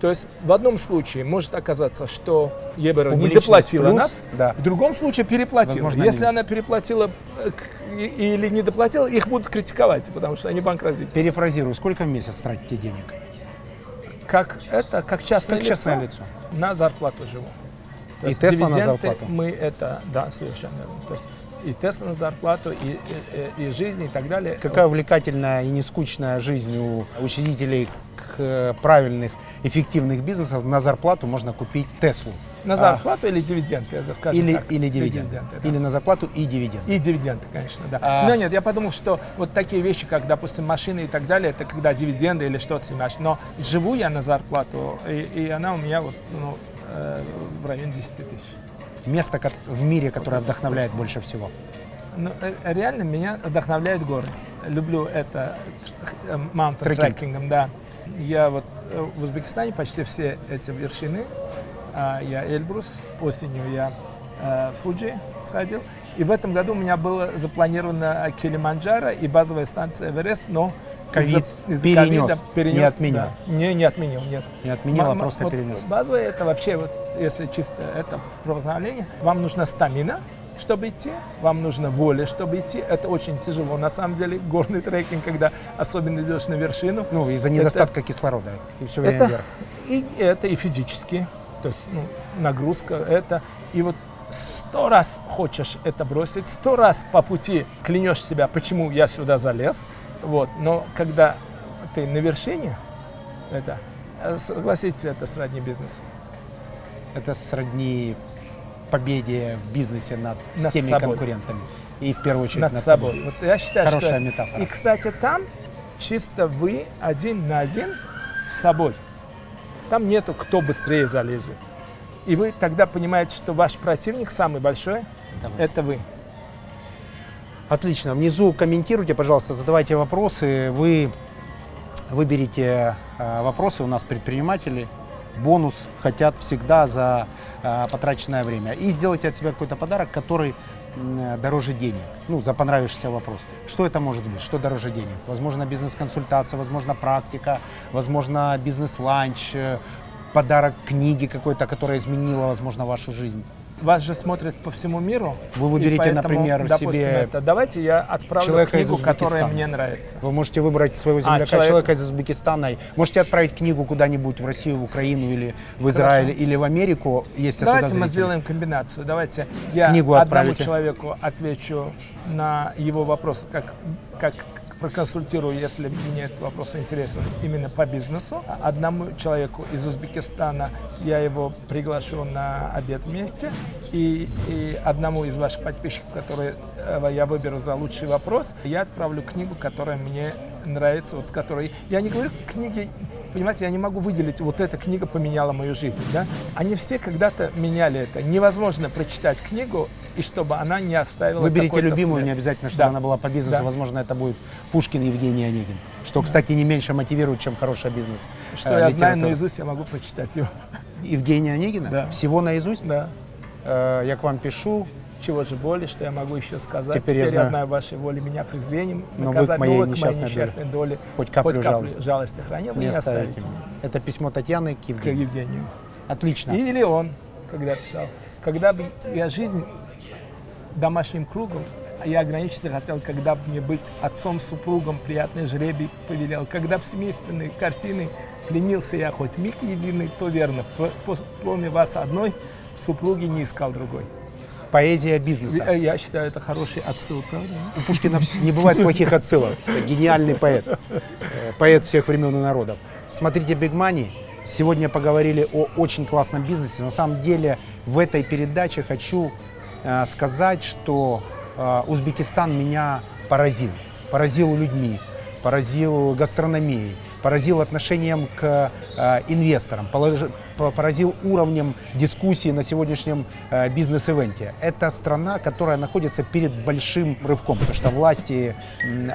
То есть в одном случае может оказаться, что ЕБР не доплатила плюс, нас, да. в другом случае переплатила. Возможно, Если минус. она переплатила э, или не доплатила, их будут критиковать, потому что они банк развития. Перефразирую, сколько в месяц тратите денег? Как это, как частное, Как частное лицо. на зарплату живу. То И есть Тесла на зарплату? Мы это, да, совершенно верно. То есть и Тесла на зарплату, и, и, и- жизнь, и так далее. Какая увлекательная и не скучная жизнь у учредителей э, правильных, эффективных бизнесов. На зарплату можно купить Теслу. На А, зарплату или дивиденды, это скажем Или, так. или дивиденды. да. Или на зарплату и дивиденды. И дивиденды, конечно, да. А- Но нет, я подумал, что вот такие вещи, как, допустим, машины и так далее, это когда дивиденды или что-то снимаешь. Но живу я на зарплату, и, и она у меня вот, ну, э, в районе 10 тысяч. Место в мире, которое вдохновляет больше всего. Ну, э, реально меня вдохновляют горы. Люблю это э, mountain Трекинг. трекингом, да. Я вот э, в Узбекистане почти все эти вершины. А, Я Эльбрус, осенью я э, Фуджи сходил. И в этом году у меня было запланировано Килиманджаро и базовая станция Эверест, но Ковид перенес, ковида перенес. не отменил. да. Не, не отменил, нет. Не отменил, а просто вот перенес. Базовая это вообще, вот, если чисто это вдохновление, вам нужна стамина, чтобы идти, вам нужна воля, чтобы идти. Это очень тяжело. На самом деле горный трекинг, когда особенно идешь на вершину, Ну, из-за Это- недостатка кислорода. И все время это вверх. и это и физически, то есть ну, нагрузка, это и вот сто раз хочешь это бросить, сто раз по пути клянешь себя, почему я сюда залез, вот. Но когда ты на вершине, это э, согласитесь, это сродни бизнес. Это сродни победе в бизнесе над, Над всеми собой. конкурентами. И в первую очередь над, над, собой. Вот я считаю, Хорошая что... метафора. И, кстати, там чисто вы один на один с собой. Там нету, кто быстрее залезет. И вы тогда понимаете, что ваш противник самый большой – это вы. Отлично. Внизу комментируйте, пожалуйста, задавайте вопросы. Вы выберите э, вопросы. У нас предприниматели. Бонус хотят всегда за э, потраченное время. И сделайте от себя какой-то подарок, который дороже денег. Ну, за понравившийся вопрос. Что это может быть? Что дороже денег? Возможно, бизнес-консультация, возможно, практика, возможно, бизнес-ланч, э, подарок книги какой-то, которая изменила, возможно, вашу жизнь. Вас же смотрят по всему миру. Вы выберите, поэтому, например, допустим, себе это. Давайте я отправлю человека книгу, которая мне нравится. Вы можете выбрать своего земляка, человек- человека из Узбекистана. Можете отправить книгу куда-нибудь в Россию, в Украину или в Израиль, или в Америку. Оттуда Давайте мы сделаем комбинацию. Давайте я Книгу одному отправите. человеку отвечу на его вопрос, как, как проконсультирую, если мне этот вопрос интересен именно по бизнесу. Одному человеку из Узбекистана я его приглашу на обед вместе. И, и одному из ваших подписчиков, который я выберу за лучший вопрос, я отправлю книгу, которая мне нравится, вот которой... Я не говорю книги Понимаете, я не могу выделить, вот эта книга поменяла мою жизнь, да? Они все когда-то меняли это. Невозможно прочитать книгу, и чтобы она не оставила Выберите любимую, след. не обязательно, чтобы Да. она была по бизнесу. Да. Возможно, это будет Пушкин Евгений Онегин. Что, кстати, не меньше мотивирует, чем хороший бизнес. Что э, я знаю наизусть, я могу прочитать его. Евгения Онегина? Да. Всего наизусть? Да. Э, Я к вам пишу. Чего же более, что я могу еще сказать. Теперь я знаю. вашей воли меня презрением Но вы наказать, к моей вы к моей несчастной несчастной доле Хоть каплю хоть жалости. каплю жалости хранил, вы Не не оставите оставите меня. Это письмо Татьяны к К Евгению. Евгению. Отлично. Или он, когда писал, когда бы я жизнь домашним кругом, а я ограничиться хотел, когда бы мне быть отцом, супругом, приятный жребий повелел, когда бы семейственной картины пленился я хоть миг единый, то верно, кроме вас одной, супруги не искал другой. Поэзия бизнеса. Я, считаю, это хороший отсыл, правда? У Пушкина не бывает плохих отсылок. Гениальный поэт. Э, Поэт всех времен и народов. Смотрите Big Money. Сегодня поговорили о очень классном бизнесе. На самом деле в этой передаче хочу э, сказать, что э, Узбекистан меня поразил. Поразил людьми, поразил гастрономией, поразил отношением к инвесторам, положи- по- поразил уровнем дискуссии на сегодняшнем э, бизнес-ивенте. Это страна, которая находится перед большим рывком, потому что власти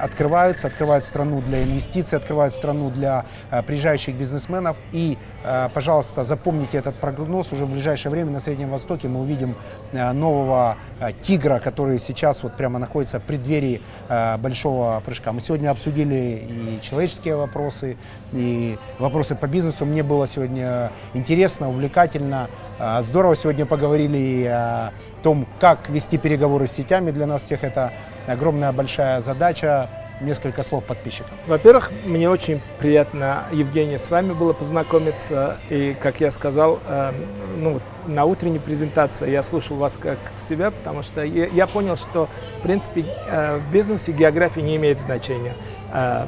открываются, открывают страну для инвестиций, открывают страну для э, приезжающих бизнесменов. И, э, пожалуйста, запомните этот прогноз. Уже в ближайшее время на Среднем Востоке мы увидим э, нового э, тигра, который сейчас вот прямо находится в преддверии э, большого прыжка. Мы сегодня обсудили и человеческие вопросы, и вопросы по бизнесу. Мне было сегодня интересно, увлекательно. Э, Здорово сегодня поговорили о том, как вести переговоры с сетями. Для нас всех это огромная большая задача. Несколько слов подписчикам. Во-первых, мне очень приятно, Евгений, с вами было познакомиться. И, как я сказал, э, ну, на утренней презентации я слушал вас как себя, потому что я, я понял, что, в принципе, э, в бизнесе география не имеет значения, э,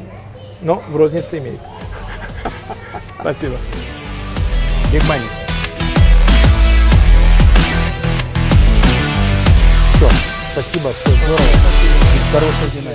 но в рознице имеет. Спасибо. Money. Все, спасибо, все здорово. И хорошей динамики.